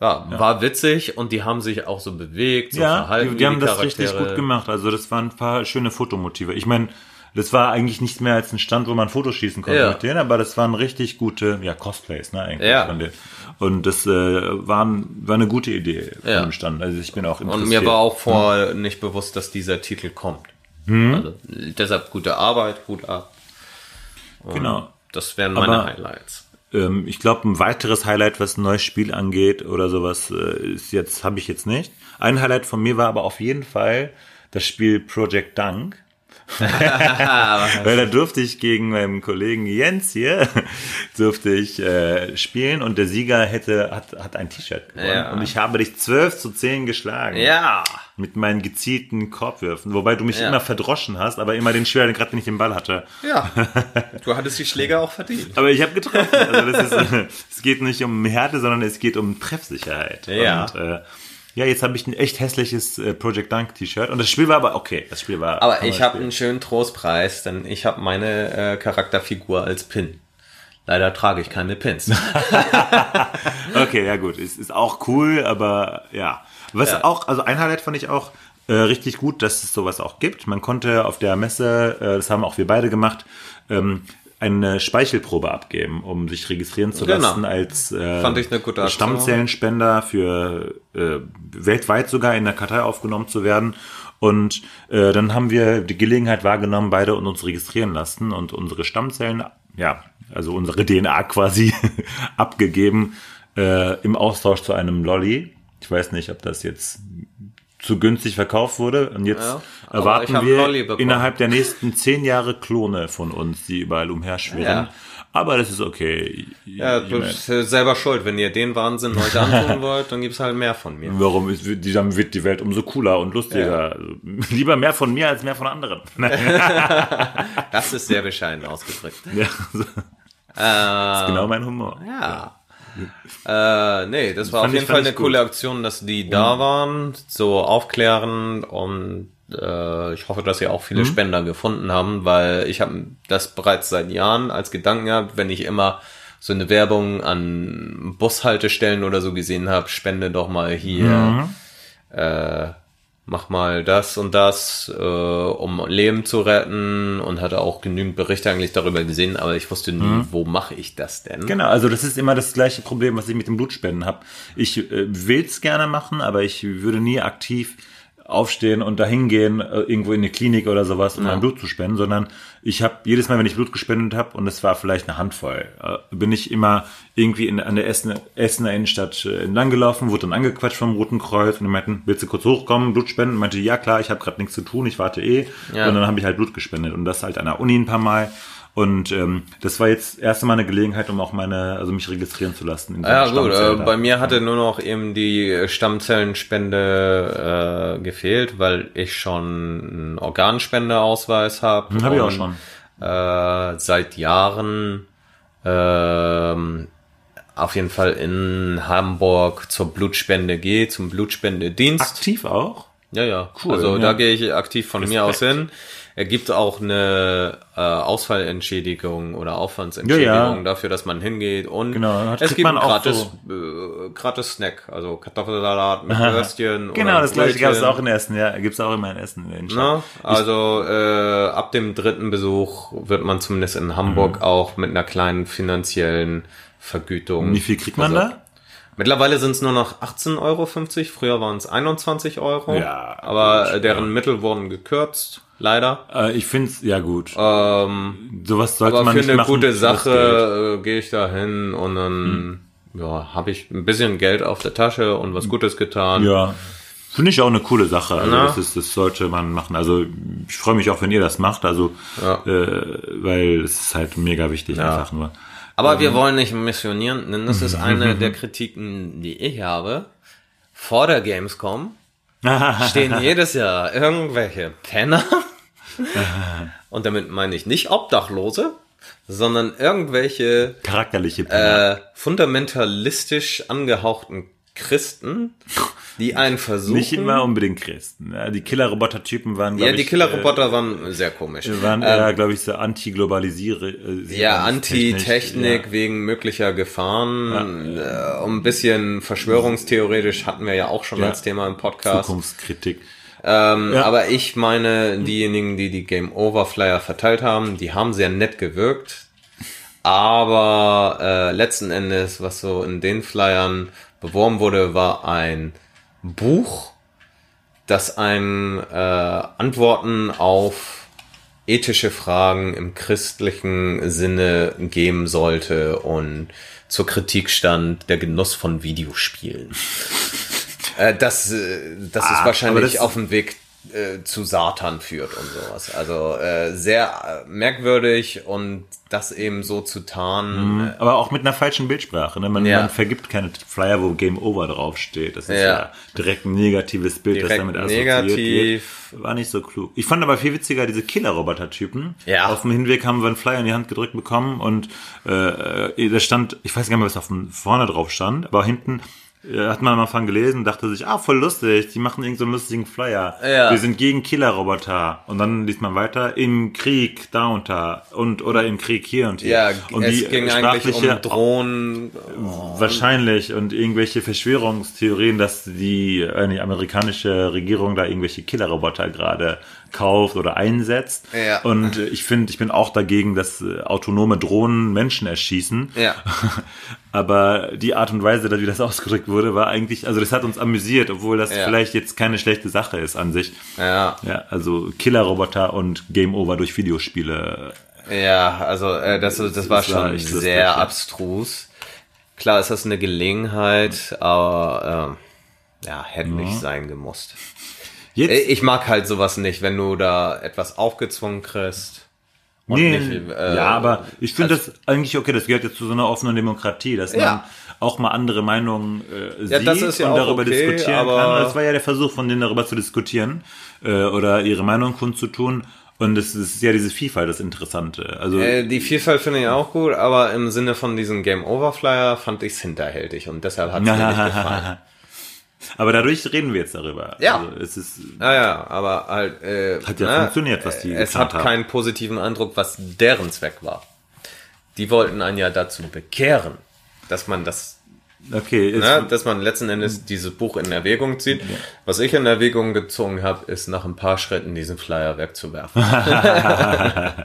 [SPEAKER 1] ja, war witzig und die haben sich auch so bewegt, so
[SPEAKER 2] Ja,
[SPEAKER 1] verhalten
[SPEAKER 2] die, die haben das
[SPEAKER 1] Charaktere.
[SPEAKER 2] richtig gut gemacht. Also das waren ein paar schöne Fotomotive. Ich meine, das war eigentlich nichts mehr als ein Stand, wo man Fotos schießen konnte
[SPEAKER 1] Ja.
[SPEAKER 2] mit denen, aber das waren richtig gute, ja, Cosplays, ne, eigentlich.
[SPEAKER 1] Ja.
[SPEAKER 2] Von denen. Und das äh, waren, war eine gute Idee
[SPEAKER 1] Ja.
[SPEAKER 2] dem Stand. Also ich bin auch
[SPEAKER 1] Und
[SPEAKER 2] interessiert.
[SPEAKER 1] mir war auch vorher nicht bewusst, dass dieser Titel kommt.
[SPEAKER 2] Hm?
[SPEAKER 1] Also deshalb gute Arbeit, gut ab.
[SPEAKER 2] Genau.
[SPEAKER 1] Das wären meine
[SPEAKER 2] Aber-
[SPEAKER 1] Highlights.
[SPEAKER 2] Ähm, ich glaube, ein weiteres Highlight, was ein neues Spiel angeht oder sowas, äh, ist jetzt, habe ich jetzt nicht. Ein Highlight von mir war aber auf jeden Fall das Spiel Project Dunk. (laughs) Weil da durfte ich gegen meinen Kollegen Jens hier, durfte ich äh, spielen und der Sieger hätte, hat, hat ein T-Shirt gewonnen.
[SPEAKER 1] Ja.
[SPEAKER 2] Und ich habe dich 12 zu 10 geschlagen.
[SPEAKER 1] Ja.
[SPEAKER 2] Mit meinen gezielten Korbwürfen. Wobei du mich
[SPEAKER 1] Ja.
[SPEAKER 2] immer verdroschen hast, aber immer den Schwer, gerade wenn ich den Ball hatte.
[SPEAKER 1] Ja. Du hattest die Schläge auch verdient.
[SPEAKER 2] Aber ich habe getroffen. Also das ist, (laughs) es geht nicht um Härte, sondern es geht um Treffsicherheit.
[SPEAKER 1] Ja.
[SPEAKER 2] Und, äh, ja, jetzt habe ich ein echt hässliches äh, Project Dunk T-Shirt und das Spiel war aber okay. Das Spiel war.
[SPEAKER 1] Aber ich habe einen schönen Trostpreis, denn ich habe meine äh, Charakterfigur als Pin. Leider trage ich keine Pins. (laughs)
[SPEAKER 2] Okay, ja gut, es ist auch cool, aber ja. Was
[SPEAKER 1] Ja.
[SPEAKER 2] auch, also ein Highlight fand ich auch äh, richtig gut, dass es sowas auch gibt. Man konnte auf der Messe, äh, das haben auch wir beide gemacht, ähm, eine Speichelprobe abgeben, um sich registrieren zu
[SPEAKER 1] Genau.
[SPEAKER 2] lassen als äh. Stammzellenspender für äh, weltweit sogar in der Kartei aufgenommen zu werden. Und äh, dann haben wir die Gelegenheit wahrgenommen, beide und uns registrieren lassen und unsere Stammzellen, ja, also unsere DNA quasi (laughs) abgegeben äh, im Austausch zu einem Lolly. Ich weiß nicht, ob das jetzt zu günstig verkauft wurde. Und jetzt
[SPEAKER 1] Ja,
[SPEAKER 2] erwarten wir innerhalb der nächsten zehn Jahre Klone von uns, die überall umherschwirren.
[SPEAKER 1] Ja.
[SPEAKER 2] Aber das ist okay.
[SPEAKER 1] Ja, du bist äh, selber schuld. Wenn ihr den Wahnsinn euch (laughs) antun wollt, dann gibt's halt mehr von mir.
[SPEAKER 2] Warum ist, dann wird die Welt umso cooler und lustiger. Also, (laughs) Lieber mehr von mir als mehr von anderen. (laughs)
[SPEAKER 1] Das ist sehr bescheiden ausgedrückt.
[SPEAKER 2] ja, so. das ist genau mein Humor.
[SPEAKER 1] Ja. Äh, nee, das war auf
[SPEAKER 2] ich-
[SPEAKER 1] jeden Fall
[SPEAKER 2] fand
[SPEAKER 1] eine
[SPEAKER 2] ich
[SPEAKER 1] coole Aktion, dass die da waren, so aufklären und äh, ich hoffe, dass sie auch
[SPEAKER 2] Mhm.
[SPEAKER 1] viele Spender gefunden haben, weil ich habe das bereits seit Jahren als Gedanken gehabt, wenn ich immer so eine Werbung an Bushaltestellen oder so gesehen habe, spende doch mal hier,
[SPEAKER 2] Mhm.
[SPEAKER 1] äh, mach mal das und das, äh, um Leben zu retten und hatte auch genügend Berichte eigentlich darüber gesehen, aber ich wusste nie, wo mache ich das denn?
[SPEAKER 2] Genau, also das ist immer das gleiche Problem, was ich mit dem Blutspenden habe. Ich äh, will's gerne machen, aber ich würde nie aktiv aufstehen und da hingehen, äh, irgendwo in eine Klinik oder sowas, um mein Blut zu spenden, sondern ich habe jedes Mal, wenn ich Blut gespendet habe, und es war vielleicht eine Handvoll, äh, bin ich immer irgendwie in, an der Essener, Essener Innenstadt äh, entlang gelaufen, wurde dann angequatscht vom Roten Kreuz und die meinten, willst du kurz hochkommen, Blut spenden? Und meinte, ja klar, ich habe gerade nichts zu tun, ich warte eh.
[SPEAKER 1] Ja.
[SPEAKER 2] Und dann habe ich halt Blut gespendet und das halt an der Uni ein paar Mal. Und ähm, das war jetzt erst einmal eine Gelegenheit, um auch meine, also mich registrieren zu lassen.
[SPEAKER 1] Ja gut, äh, bei mir hatte nur noch eben die Stammzellenspende äh, gefehlt, weil ich schon einen Organspendeausweis habe.
[SPEAKER 2] Hm, hab ich auch schon.
[SPEAKER 1] Äh, seit Jahren ähm, auf jeden Fall in Hamburg zur Blutspende gehe, zum Blutspendedienst.
[SPEAKER 2] Aktiv auch?
[SPEAKER 1] Ja, ja.
[SPEAKER 2] Cool,
[SPEAKER 1] also
[SPEAKER 2] ja.
[SPEAKER 1] da gehe ich aktiv von mir aus
[SPEAKER 2] Respekt.
[SPEAKER 1] hin. Er gibt auch eine äh, Ausfallentschädigung oder Aufwandsentschädigung
[SPEAKER 2] Ja, ja.
[SPEAKER 1] dafür, dass man hingeht und
[SPEAKER 2] Genau,
[SPEAKER 1] es gibt
[SPEAKER 2] man
[SPEAKER 1] einen
[SPEAKER 2] auch
[SPEAKER 1] gratis, äh, gratis Snack, also Kartoffelsalat mit Würstchen
[SPEAKER 2] Genau, das gleiche gab es auch in Essen, ja, gibt's auch immer in Essen. In.
[SPEAKER 1] Ne? Also äh, ab dem dritten Besuch wird man zumindest in Hamburg auch mit einer kleinen finanziellen Vergütung.
[SPEAKER 2] Mhm. Wie viel kriegt man da?
[SPEAKER 1] Mittlerweile sind es nur noch 18,50 Euro, früher waren es 21 Euro.
[SPEAKER 2] Ja,
[SPEAKER 1] aber
[SPEAKER 2] gut,
[SPEAKER 1] deren Mittel wurden gekürzt, leider.
[SPEAKER 2] Äh, ich find's, ja gut.
[SPEAKER 1] Ähm,
[SPEAKER 2] Sowas sollte
[SPEAKER 1] aber
[SPEAKER 2] man
[SPEAKER 1] für
[SPEAKER 2] nicht
[SPEAKER 1] eine
[SPEAKER 2] machen.
[SPEAKER 1] gute. Sache äh, gehe ich da hin und dann ja, habe ich ein bisschen Geld auf der Tasche und was Gutes getan.
[SPEAKER 2] Ja. Finde ich auch eine coole Sache. Also
[SPEAKER 1] Na?
[SPEAKER 2] das, ist, das sollte man machen. Also ich freue mich auch, wenn ihr das macht. Also
[SPEAKER 1] Ja.
[SPEAKER 2] äh, weil es ist halt mega wichtig einfach nur.
[SPEAKER 1] Aber
[SPEAKER 2] Mhm.
[SPEAKER 1] wir wollen nicht missionieren, denn das ist eine (laughs) der Kritiken, die ich habe. Vor der Gamescom (laughs) stehen jedes Jahr irgendwelche Penner. (laughs) Und damit meine ich nicht Obdachlose, sondern irgendwelche
[SPEAKER 2] Charakterliche Penner.
[SPEAKER 1] äh, fundamentalistisch angehauchten Christen, die einen versuchen.
[SPEAKER 2] Nicht immer unbedingt Christen. Ja, die Killer-Roboter-Typen waren,
[SPEAKER 1] ja, die Killer-Roboter waren sehr komisch.
[SPEAKER 2] äh, waren eher, glaube ich, so anti-globalisiere. Äh,
[SPEAKER 1] Ja, Anti-Technik wegen möglicher Gefahren. Äh, um ein bisschen verschwörungstheoretisch hatten wir ja auch schon
[SPEAKER 2] Ja.
[SPEAKER 1] als Thema im
[SPEAKER 2] Ja,
[SPEAKER 1] Podcast.
[SPEAKER 2] Zukunftskritik.
[SPEAKER 1] Ähm,
[SPEAKER 2] Ja.
[SPEAKER 1] Aber ich meine, diejenigen, die die Game Over Flyer verteilt haben, die haben sehr nett gewirkt. Aber äh, letzten Endes, was so in den Flyern beworben wurde, war ein Buch, das einem äh, Antworten auf ethische Fragen im christlichen Sinne geben sollte und zur Kritik stand der Genuss von Videospielen. (laughs) äh, das äh, das ist
[SPEAKER 2] Ah, aber
[SPEAKER 1] wahrscheinlich
[SPEAKER 2] das-
[SPEAKER 1] auf dem Weg äh, zu Satan führt und sowas. Also äh, sehr äh, merkwürdig und das eben so zu tarnen.
[SPEAKER 2] Aber auch mit einer falschen Bildsprache. Ne? Man,
[SPEAKER 1] Ja.
[SPEAKER 2] man vergibt keine Flyer, wo Game Over draufsteht. Das ist
[SPEAKER 1] Ja.
[SPEAKER 2] ja, direkt ein negatives Bild,
[SPEAKER 1] Direkt
[SPEAKER 2] das damit assoziiert
[SPEAKER 1] negativ.
[SPEAKER 2] wird. War nicht so klug. Ich fand aber viel witziger diese Killer-Roboter-Typen.
[SPEAKER 1] Ja.
[SPEAKER 2] Auf dem Hinweg haben wir einen Flyer in die Hand gedrückt bekommen und äh, da stand, ich weiß gar nicht mehr, was auf dem vorne drauf stand, aber hinten äh, hat man am Anfang gelesen dachte sich, ah, voll lustig, die machen irgendeinen so einen lustigen Flyer.
[SPEAKER 1] Ja.
[SPEAKER 2] Wir sind gegen Killerroboter. Und dann liest man weiter, im Krieg da und da und oder im Krieg hier und hier.
[SPEAKER 1] Ja,
[SPEAKER 2] und
[SPEAKER 1] es
[SPEAKER 2] die
[SPEAKER 1] ging eigentlich
[SPEAKER 2] sprachliche-
[SPEAKER 1] um Drohnen.
[SPEAKER 2] Wahrscheinlich und irgendwelche Verschwörungstheorien, dass die, äh, die amerikanische Regierung da irgendwelche Killerroboter gerade kauft oder einsetzt.
[SPEAKER 1] Ja.
[SPEAKER 2] Und äh, ich finde, ich bin auch dagegen, dass äh, autonome Drohnen Menschen erschießen.
[SPEAKER 1] Ja. (laughs)
[SPEAKER 2] Aber die Art und Weise, wie das (laughs) ausgedrückt wurde, war eigentlich, also das hat uns amüsiert, obwohl das
[SPEAKER 1] Ja.
[SPEAKER 2] vielleicht jetzt keine schlechte Sache ist an sich.
[SPEAKER 1] Ja.
[SPEAKER 2] Ja, also Killerroboter und Game Over durch Videospiele.
[SPEAKER 1] Ja, also äh, das, das, war
[SPEAKER 2] Das war
[SPEAKER 1] schon
[SPEAKER 2] lustig,
[SPEAKER 1] sehr abstrus. Klar ist das eine Gelegenheit, aber ähm, ja, hätte nicht sein gemusst.
[SPEAKER 2] Jetzt,
[SPEAKER 1] Ich mag halt sowas nicht, wenn du da etwas aufgezwungen kriegst. Und
[SPEAKER 2] nee,
[SPEAKER 1] nicht, äh,
[SPEAKER 2] ja, aber ich finde das eigentlich okay, das gehört jetzt zu so einer offenen Demokratie, dass man
[SPEAKER 1] Ja.
[SPEAKER 2] auch mal andere Meinungen äh,
[SPEAKER 1] Ja,
[SPEAKER 2] sieht
[SPEAKER 1] das ist ja
[SPEAKER 2] und darüber
[SPEAKER 1] okay,
[SPEAKER 2] diskutieren kann. Das war ja der Versuch von denen, darüber zu diskutieren äh, oder ihre Meinung kundzutun. Und es ist ja diese Vielfalt das Interessante. Also
[SPEAKER 1] Äh, die Vielfalt finde ich auch gut, aber im Sinne von diesem Game Over Flyer fand ich es hinterhältig und deshalb hat es mir nicht (laughs) gefallen.
[SPEAKER 2] Aber dadurch reden wir jetzt darüber.
[SPEAKER 1] Ja.
[SPEAKER 2] Also es ist
[SPEAKER 1] Naja, aber halt. Äh,
[SPEAKER 2] Hat ja funktioniert, was die
[SPEAKER 1] Es
[SPEAKER 2] geplant
[SPEAKER 1] hat
[SPEAKER 2] haben.
[SPEAKER 1] keinen positiven Eindruck, was deren Zweck war. Die wollten einen ja dazu bekehren, dass man das,
[SPEAKER 2] okay. Es,
[SPEAKER 1] ne, dass man letzten Endes dieses Buch in Erwägung zieht. Was ich in Erwägung gezogen habe, ist nach ein paar Schritten diesen Flyer wegzuwerfen. (laughs)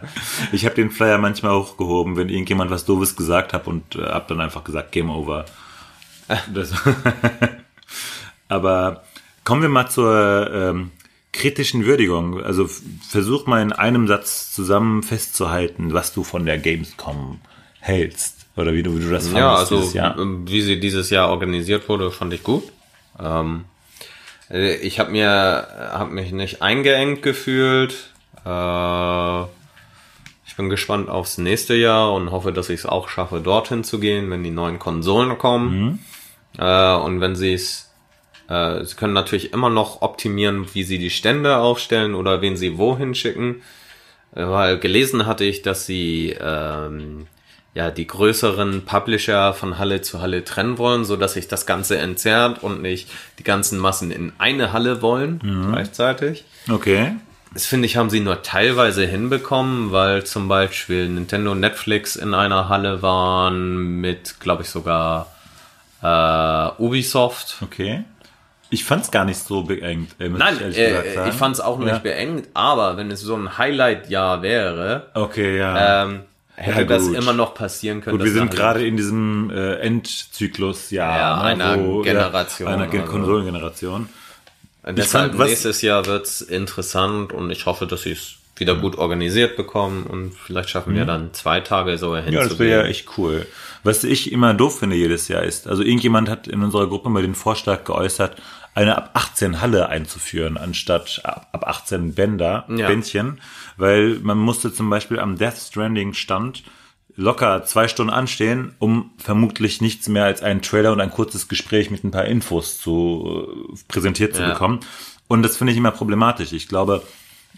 [SPEAKER 2] Ich habe den Flyer manchmal hochgehoben, wenn irgendjemand was Doofes gesagt hat und äh, hab dann einfach gesagt Game Over. (laughs) Das, (laughs) aber Kommen wir mal zur ähm, kritischen Würdigung. Also versuch mal in einem Satz zusammen festzuhalten, was du von der Gamescom hältst. Oder wie du, wie du das fandest
[SPEAKER 1] Ja, also
[SPEAKER 2] dieses Jahr.
[SPEAKER 1] ähm, wie sie dieses Jahr organisiert wurde, fand ich gut. Ähm, äh, ich habe mir, habe mich nicht eingeengt gefühlt. Äh, ich bin gespannt aufs nächste Jahr und hoffe, dass ich es auch schaffe, dorthin zu gehen, wenn die neuen Konsolen kommen. Äh, und wenn sie es, äh, sie können natürlich immer noch optimieren, wie sie die Stände aufstellen oder wen sie wohin schicken. Äh, Weil gelesen hatte ich, dass sie ähm, ja die größeren Publisher von Halle zu Halle trennen wollen, so dass sich das Ganze entzerrt und nicht die ganzen Massen in eine Halle wollen gleichzeitig.
[SPEAKER 2] Okay.
[SPEAKER 1] Das finde ich, haben sie nur teilweise hinbekommen, weil zum Beispiel Nintendo und Netflix in einer Halle waren mit, glaube ich, sogar äh, Ubisoft.
[SPEAKER 2] Okay. Ich fand's gar nicht so beengt. Äh,
[SPEAKER 1] Nein,
[SPEAKER 2] gesagt
[SPEAKER 1] äh, ich fand es auch nicht
[SPEAKER 2] Ja.
[SPEAKER 1] beengt, aber wenn es so ein Highlight-Jahr wäre,
[SPEAKER 2] Okay, ja.
[SPEAKER 1] ähm, hätte
[SPEAKER 2] Ja,
[SPEAKER 1] das immer noch passieren können.
[SPEAKER 2] Gut, wir sind gerade in diesem äh, Endzyklus, ja,
[SPEAKER 1] Ja, einer Generation,
[SPEAKER 2] Ja, einer Gen
[SPEAKER 1] also.
[SPEAKER 2] Konsolengeneration.
[SPEAKER 1] Deshalb
[SPEAKER 2] fand, was-
[SPEAKER 1] nächstes Jahr wird's interessant und ich hoffe, dass sie es wieder gut organisiert bekommen und vielleicht schaffen wir dann zwei Tage so
[SPEAKER 2] Mhm. Ja,
[SPEAKER 1] hinzugehen.
[SPEAKER 2] das wäre ja echt cool. Was ich immer doof finde jedes Jahr ist, also irgendjemand hat in unserer Gruppe mal den Vorschlag geäußert, eine ab 18 Halle einzuführen, anstatt ab ab 18 Bänder,
[SPEAKER 1] Ja.
[SPEAKER 2] Bändchen, weil man musste zum Beispiel am Death Stranding Stand locker zwei Stunden anstehen, um vermutlich nichts mehr als einen Trailer und ein kurzes Gespräch mit ein paar Infos zu äh, präsentiert zu
[SPEAKER 1] Ja.
[SPEAKER 2] bekommen. Und das finde ich immer problematisch. Ich glaube,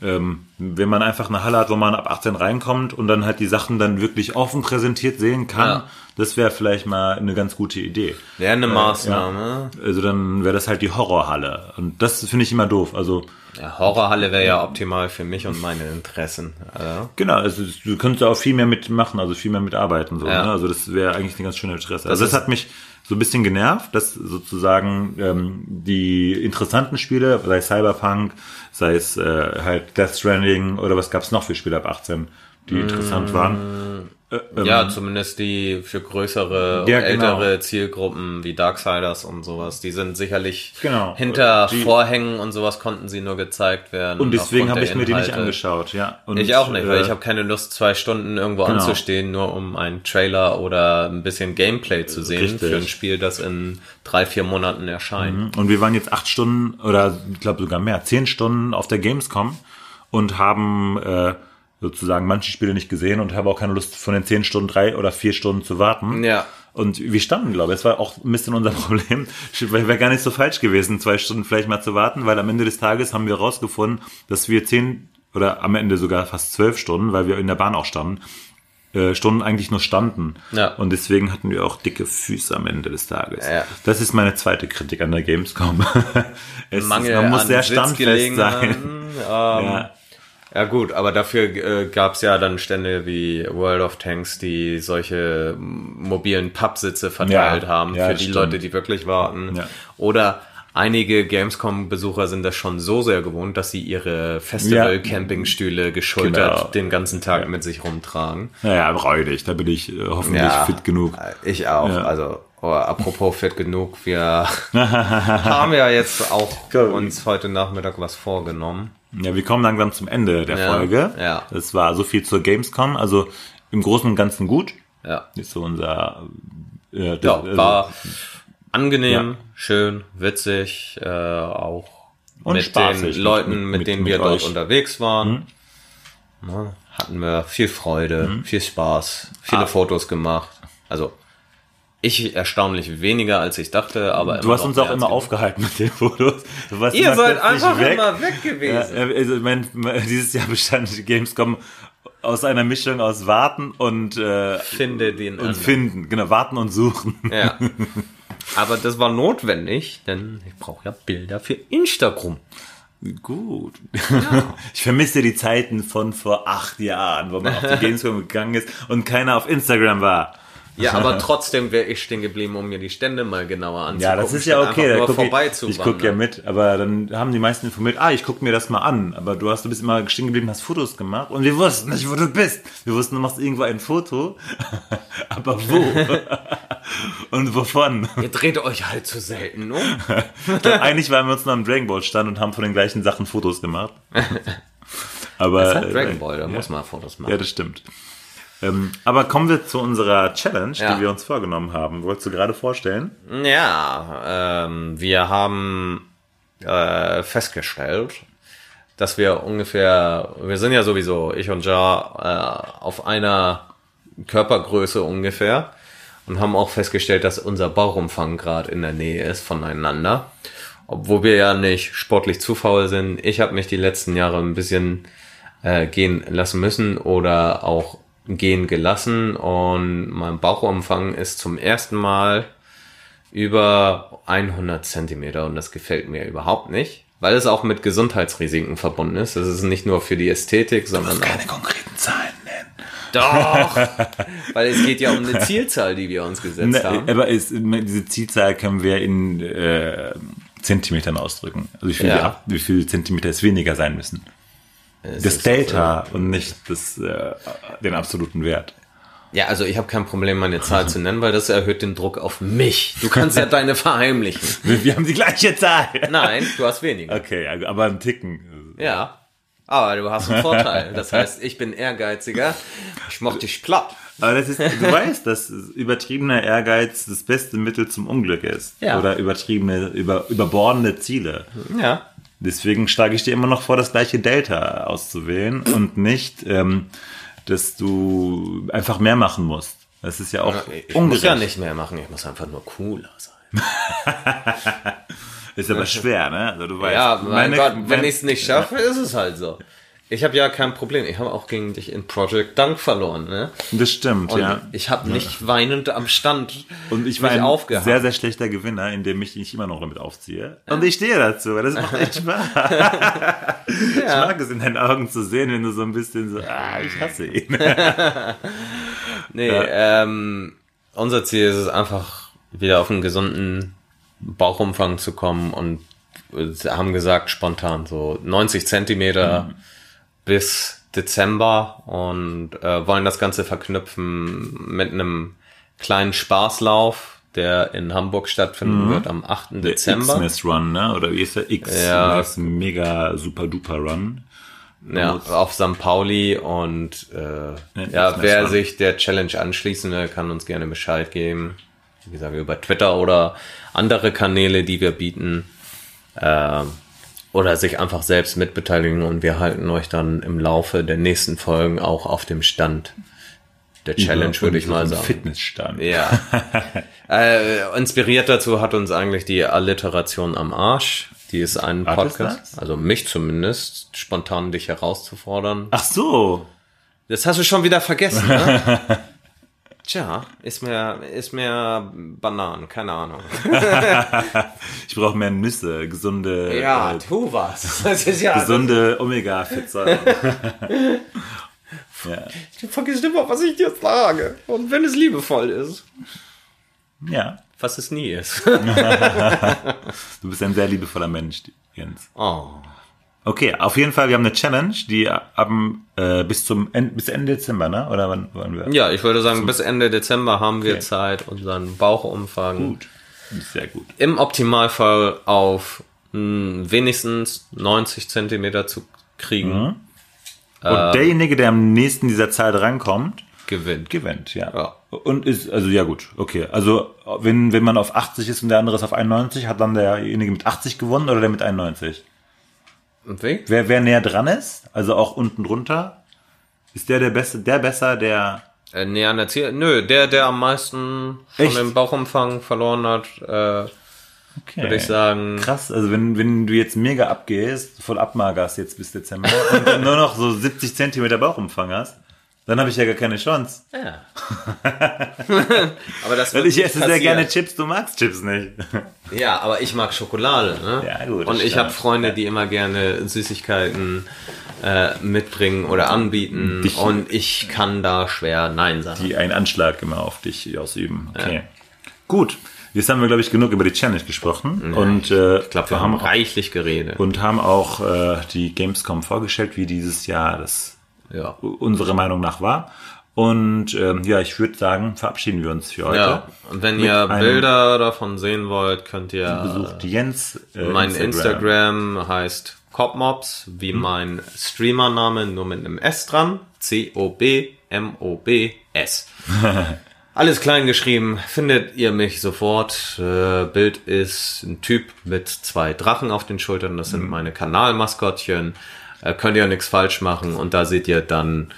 [SPEAKER 2] ähm, wenn man einfach eine Halle hat, wo man ab 18 reinkommt und dann halt die Sachen dann wirklich offen präsentiert sehen kann,
[SPEAKER 1] Ja.
[SPEAKER 2] das wäre vielleicht mal eine ganz gute Idee.
[SPEAKER 1] Wäre eine Maßnahme.
[SPEAKER 2] Also dann wäre das halt die Horrorhalle. Und das finde ich immer doof. Also
[SPEAKER 1] Ja, Horrorhalle wäre ja optimal für mich und meine Interessen. Also,
[SPEAKER 2] genau, also du könntest auch viel mehr mitmachen, also viel mehr mitarbeiten. So,
[SPEAKER 1] Ja.
[SPEAKER 2] ne? Also das wäre eigentlich eine ganz schöne Interesse. Also das hat mich so ein bisschen genervt, dass sozusagen ähm, die interessanten Spiele, sei es Cyberpunk, sei es äh, halt Death Stranding oder was gab's noch für Spiele ab 18, die interessant waren. Äh, ähm,
[SPEAKER 1] ja, zumindest die für größere,
[SPEAKER 2] Ja, genau.
[SPEAKER 1] ältere Zielgruppen wie Darksiders und sowas, die sind sicherlich
[SPEAKER 2] Genau.
[SPEAKER 1] hinter
[SPEAKER 2] Die-
[SPEAKER 1] Vorhängen und sowas konnten sie nur gezeigt werden.
[SPEAKER 2] Und deswegen habe ich mir die nicht angeschaut, ja. Und,
[SPEAKER 1] Ich auch nicht, weil
[SPEAKER 2] äh,
[SPEAKER 1] ich habe keine Lust, zwei Stunden irgendwo
[SPEAKER 2] Genau.
[SPEAKER 1] anzustehen, nur um einen Trailer oder ein bisschen Gameplay zu sehen
[SPEAKER 2] Richtig.
[SPEAKER 1] für ein Spiel, das in drei, vier Monaten erscheint.
[SPEAKER 2] Und wir waren jetzt acht Stunden oder ich glaube sogar mehr, zehn Stunden auf der Gamescom und haben äh, sozusagen manche Spiele nicht gesehen und habe auch keine Lust, von den zehn Stunden drei oder vier Stunden zu warten.
[SPEAKER 1] Ja.
[SPEAKER 2] Und wir standen, glaube ich, es war auch ein bisschen unser (laughs) Problem. Wäre gar nicht so falsch gewesen, zwei Stunden vielleicht mal zu warten, weil am Ende des Tages haben wir rausgefunden, dass wir zehn oder am Ende sogar fast zwölf Stunden, weil wir in der Bahn auch standen, äh, Stunden eigentlich nur standen.
[SPEAKER 1] Ja.
[SPEAKER 2] Und deswegen hatten wir auch dicke Füße am Ende des Tages.
[SPEAKER 1] Ja.
[SPEAKER 2] Das ist meine zweite Kritik an der Gamescom. (laughs) es
[SPEAKER 1] Mangel
[SPEAKER 2] ist, man muss sehr standfest sein.
[SPEAKER 1] Ähm,
[SPEAKER 2] Ja.
[SPEAKER 1] Ja gut, aber dafür äh, gab's ja dann Stände wie World of Tanks, die solche mobilen Pappsitze verteilt
[SPEAKER 2] Ja,
[SPEAKER 1] haben
[SPEAKER 2] ja,
[SPEAKER 1] für die
[SPEAKER 2] stimmt.
[SPEAKER 1] Leute, die wirklich warten.
[SPEAKER 2] Ja.
[SPEAKER 1] Oder einige Gamescom-Besucher sind das schon so sehr gewohnt, dass sie ihre Festival-Campingstühle geschultert
[SPEAKER 2] Genau.
[SPEAKER 1] den ganzen Tag mit sich rumtragen.
[SPEAKER 2] Naja, räudig. Da bin ich äh, hoffentlich fit genug.
[SPEAKER 1] Ich auch. Also, oh, apropos fit genug, wir (laughs) haben ja jetzt auch uns heute Nachmittag was vorgenommen.
[SPEAKER 2] Ja, wir kommen langsam zum Ende der
[SPEAKER 1] Ja,
[SPEAKER 2] Folge.
[SPEAKER 1] ja.
[SPEAKER 2] Das war so viel zur Gamescom. Also im Großen und Ganzen gut.
[SPEAKER 1] Ja.
[SPEAKER 2] Ist so unser. Äh,
[SPEAKER 1] Ja,
[SPEAKER 2] das- also-
[SPEAKER 1] war angenehm,
[SPEAKER 2] Ja.
[SPEAKER 1] schön, witzig, äh, auch
[SPEAKER 2] Und
[SPEAKER 1] mit
[SPEAKER 2] spaßig
[SPEAKER 1] den Leuten,
[SPEAKER 2] mit-
[SPEAKER 1] mit,
[SPEAKER 2] mit-
[SPEAKER 1] denen
[SPEAKER 2] mit
[SPEAKER 1] wir dort
[SPEAKER 2] euch. Mhm.
[SPEAKER 1] unterwegs waren. Na, hatten wir viel Freude, viel Spaß, viele
[SPEAKER 2] Ah.
[SPEAKER 1] Fotos gemacht. Also ich erstaunlich weniger als ich dachte, aber
[SPEAKER 2] Du hast uns auch immer aufgehalten mit den Fotos.
[SPEAKER 1] Ihr seid einfach
[SPEAKER 2] weg.
[SPEAKER 1] immer weg
[SPEAKER 2] Ja,
[SPEAKER 1] gewesen.
[SPEAKER 2] also mein, dieses Jahr (laughs) bestand die Gamescom aus einer Mischung aus Warten und, äh,
[SPEAKER 1] Finde den
[SPEAKER 2] und
[SPEAKER 1] anderen.
[SPEAKER 2] Finden. Genau, Warten und Suchen.
[SPEAKER 1] Ja. (laughs) Aber das war notwendig, denn ich brauche ja Bilder für Instagram.
[SPEAKER 2] Gut. (laughs) Ich vermisse die Zeiten von vor acht Jahren, wo man auf die Gamescom gegangen ist und keiner auf Instagram war.
[SPEAKER 1] Ja, aber (laughs) trotzdem wäre ich stehen geblieben, um mir die Stände mal genauer anzugucken.
[SPEAKER 2] Ja, das ist ja okay. Da guck ich ich gucke ja mit, aber dann haben die meisten informiert, ah, ich gucke mir das mal an. Aber du hast, du bist immer stehen geblieben, hast Fotos gemacht und wir wussten nicht, wo du bist. Wir wussten, du machst irgendwo ein Foto, (laughs) aber wo? (laughs) und wovon?
[SPEAKER 1] Ihr dreht euch halt zu selten um.
[SPEAKER 2] Eigentlich waren wir uns noch am Dragon Ball Stand und haben von den gleichen Sachen Fotos gemacht. Aber
[SPEAKER 1] Das ist halt
[SPEAKER 2] äh,
[SPEAKER 1] Dragon Ball, da muss man Fotos machen.
[SPEAKER 2] Ja, das stimmt. Ähm, aber kommen wir zu unserer Challenge,
[SPEAKER 1] Ja.
[SPEAKER 2] die wir uns vorgenommen haben. Wolltest du gerade vorstellen?
[SPEAKER 1] Ja, ähm, wir haben äh, festgestellt, dass wir ungefähr, wir sind ja sowieso, ich und Ja, äh, auf einer Körpergröße ungefähr und haben auch festgestellt, dass unser Bauchumfang gerade in der Nähe ist voneinander. Obwohl wir ja nicht sportlich zu faul sind. Ich habe mich die letzten Jahre ein bisschen äh, gehen lassen müssen oder auch gehen gelassen und mein Bauchumfang ist zum ersten Mal über 100 Zentimeter und das gefällt mir überhaupt nicht, weil es auch mit Gesundheitsrisiken verbunden ist. Es ist nicht nur für die Ästhetik, sondern auch
[SPEAKER 2] konkreten Zahlen nennen.
[SPEAKER 1] doch, (laughs) weil es geht ja um eine Zielzahl, die wir uns gesetzt
[SPEAKER 2] Ne,
[SPEAKER 1] haben.
[SPEAKER 2] aber ist, diese Zielzahl können wir in äh, Zentimetern ausdrücken. Also wie viel,
[SPEAKER 1] Ja.
[SPEAKER 2] wie viel Zentimeter es weniger sein müssen. Das Delta und nicht das, äh, den absoluten Wert.
[SPEAKER 1] Ja, also ich habe kein Problem, meine Zahl zu nennen, weil das erhöht den Druck auf mich. Du kannst ja (laughs) deine verheimlichen.
[SPEAKER 2] Wir, wir haben die gleiche Zahl.
[SPEAKER 1] Nein, du hast weniger.
[SPEAKER 2] Okay, also, aber ein Ticken.
[SPEAKER 1] Ja. Aber du hast einen Vorteil. Das heißt, ich bin ehrgeiziger. Ich mach dich platt.
[SPEAKER 2] Aber das ist, du weißt, dass übertriebener Ehrgeiz das beste Mittel zum Unglück ist.
[SPEAKER 1] Ja.
[SPEAKER 2] Oder übertriebene, über, überbordende Ziele.
[SPEAKER 1] Ja.
[SPEAKER 2] Deswegen schlage ich dir immer noch vor, das gleiche Delta auszuwählen und nicht, ähm, dass du einfach mehr machen musst. Das ist ja auch
[SPEAKER 1] Ich muss
[SPEAKER 2] ungerecht.
[SPEAKER 1] ja nicht mehr machen. Ich muss einfach nur cooler sein. (laughs)
[SPEAKER 2] Ist aber schwer, ne? Also du weißt.
[SPEAKER 1] Ja, mein
[SPEAKER 2] meine-
[SPEAKER 1] Gott, wenn ich es nicht schaffe, ist es halt so. Ich habe ja kein Problem. Ich habe auch gegen dich in Project Dunk verloren, ne?
[SPEAKER 2] Das stimmt,
[SPEAKER 1] Und
[SPEAKER 2] ja.
[SPEAKER 1] ich habe nicht weinend am Stand
[SPEAKER 2] Und ich war
[SPEAKER 1] mich
[SPEAKER 2] ein
[SPEAKER 1] aufgehangen.
[SPEAKER 2] sehr, sehr schlechter Gewinner, indem ich mich immer noch damit aufziehe. Und ich stehe dazu, weil das macht echt (laughs) Spaß. Ich mag es in deinen Augen zu sehen, wenn du so ein bisschen so, ah, ich hasse ihn. (laughs)
[SPEAKER 1] Nee, ähm, unser Ziel ist es einfach, wieder auf einen gesunden Bauchumfang zu kommen und wir haben gesagt, spontan so 90 Zentimeter bis Dezember und äh, wollen das Ganze verknüpfen mit einem kleinen Spaßlauf, der in Hamburg stattfinden wird am 8. Dezember.
[SPEAKER 2] Xmas Run, ne? Oder wie ist der? X
[SPEAKER 1] Ja.
[SPEAKER 2] das mega super duper Run.
[SPEAKER 1] Ja, auf St. Pauli und äh, ja,
[SPEAKER 2] Xmas
[SPEAKER 1] wer
[SPEAKER 2] Run.
[SPEAKER 1] sich der Challenge anschließen will, kann uns gerne Bescheid geben. Wie gesagt, über Twitter oder andere Kanäle, die wir bieten. Ähm, oder sich einfach selbst mitbeteiligen und wir halten euch dann im Laufe der nächsten Folgen auch auf dem Stand der Challenge, würde ich mal sagen.
[SPEAKER 2] Fitnessstand.
[SPEAKER 1] Ja. (laughs) äh, inspiriert dazu hat uns eigentlich die Alliteration am Arsch. Die ist ein
[SPEAKER 2] War
[SPEAKER 1] Podcast, also mich zumindest, spontan dich herauszufordern.
[SPEAKER 2] Ach so.
[SPEAKER 1] Das hast du schon wieder vergessen, ne? (laughs) Tja, ist mir, ist mir Bananen, keine Ahnung. (laughs)
[SPEAKER 2] Ich brauche mehr Nüsse, gesunde,
[SPEAKER 1] Ja,
[SPEAKER 2] äh,
[SPEAKER 1] tu was. Das ist ja.
[SPEAKER 2] gesunde Omega-Fettsäuren. (laughs) ja.
[SPEAKER 1] Du vergisst immer, was ich dir sage. Und wenn es liebevoll ist.
[SPEAKER 2] ja.
[SPEAKER 1] Was es nie ist. (laughs)
[SPEAKER 2] Du bist ein sehr liebevoller Mensch, Jens.
[SPEAKER 1] Oh.
[SPEAKER 2] Okay, auf jeden Fall, wir haben eine Challenge, die ab äh, bis zum End, bis Ende Dezember, ne? Oder wann wollen wir?
[SPEAKER 1] Ja, ich würde sagen, bis Ende Dezember haben wir
[SPEAKER 2] Okay.
[SPEAKER 1] Zeit, unseren Bauchumfang
[SPEAKER 2] Gut. Sehr gut.
[SPEAKER 1] im Optimalfall auf mh, wenigstens 90 Zentimeter zu kriegen.
[SPEAKER 2] Und derjenige, der am nächsten dieser Zahl drankommt,
[SPEAKER 1] Gewinnt.
[SPEAKER 2] gewinnt, ja.
[SPEAKER 1] Ja.
[SPEAKER 2] Und ist, also ja gut, okay. Also wenn, wenn man auf 80 ist und der andere ist auf 91, hat dann derjenige mit 80 gewonnen oder der mit 91?
[SPEAKER 1] Und wie?
[SPEAKER 2] Wer, wer näher dran ist, also auch unten drunter, ist der der Beste, der besser, der
[SPEAKER 1] Äh, nee, an der Ziel. Nö, der, der am meisten von
[SPEAKER 2] Echt?
[SPEAKER 1] dem Bauchumfang verloren hat, äh,
[SPEAKER 2] okay.
[SPEAKER 1] würde ich sagen.
[SPEAKER 2] Krass, also wenn, wenn du jetzt mega abgehst, voll abmagerst jetzt bis Dezember und dann nur noch so 70 Zentimeter Bauchumfang hast, Dann habe ich ja gar keine Chance.
[SPEAKER 1] Ja. (laughs) aber das
[SPEAKER 2] Weil ich esse sehr gerne Chips, du magst Chips nicht. (laughs)
[SPEAKER 1] Ja, aber ich mag Schokolade. Ne?
[SPEAKER 2] Ja, gut,
[SPEAKER 1] Und ich habe Freunde, die immer gerne Süßigkeiten äh, mitbringen oder anbieten.
[SPEAKER 2] Dich-
[SPEAKER 1] und ich kann da schwer Nein sagen.
[SPEAKER 2] Die einen Anschlag immer auf dich ausüben. Okay. Gut. Jetzt haben wir, glaube ich, genug über die Challenge gesprochen. und äh,
[SPEAKER 1] ich glaube, wir haben reichlich geredet.
[SPEAKER 2] und haben auch äh, die Gamescom vorgestellt, wie dieses Jahr das
[SPEAKER 1] ja.
[SPEAKER 2] unserer Meinung nach war. Und ähm, ja, ich würde sagen, verabschieden wir uns für heute.
[SPEAKER 1] ja. Und wenn ihr Bilder davon sehen wollt, könnt ihr
[SPEAKER 2] Besucht Jens. Äh,
[SPEAKER 1] Mein Instagram. heißt Copmobs, wie mein Streamername, nur mit einem S dran. C-O-B-M-O-B-S. (laughs) Alles klein geschrieben, findet ihr mich sofort. Äh, Bild ist ein Typ mit zwei Drachen auf den Schultern, das sind meine Kanalmaskottchen. Äh, könnt ihr nichts falsch machen und da seht ihr dann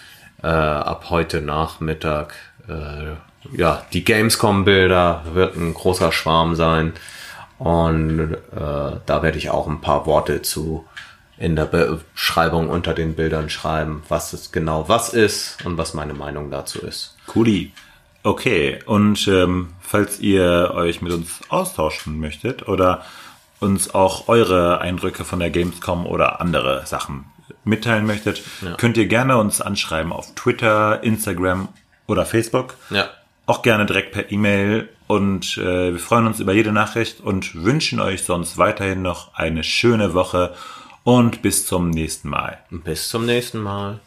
[SPEAKER 1] äh, ab heute Nachmittag äh, ja die Gamescom-Bilder, wird ein großer Schwarm sein. Und äh, da werde ich auch ein paar Worte zu in der Beschreibung unter den Bildern schreiben, was es genau was ist und was meine Meinung dazu ist.
[SPEAKER 2] Cooli. Okay, und ähm, falls ihr euch mit uns austauschen möchtet oder uns auch eure Eindrücke von der Gamescom oder andere Sachen mitteilen möchtet, könnt ihr gerne uns anschreiben auf Twitter, Instagram oder Facebook.
[SPEAKER 1] Ja.
[SPEAKER 2] Auch gerne direkt per E-Mail und äh, wir freuen uns über jede Nachricht und wünschen euch sonst weiterhin noch eine schöne Woche und bis zum nächsten Mal.
[SPEAKER 1] Bis zum nächsten Mal.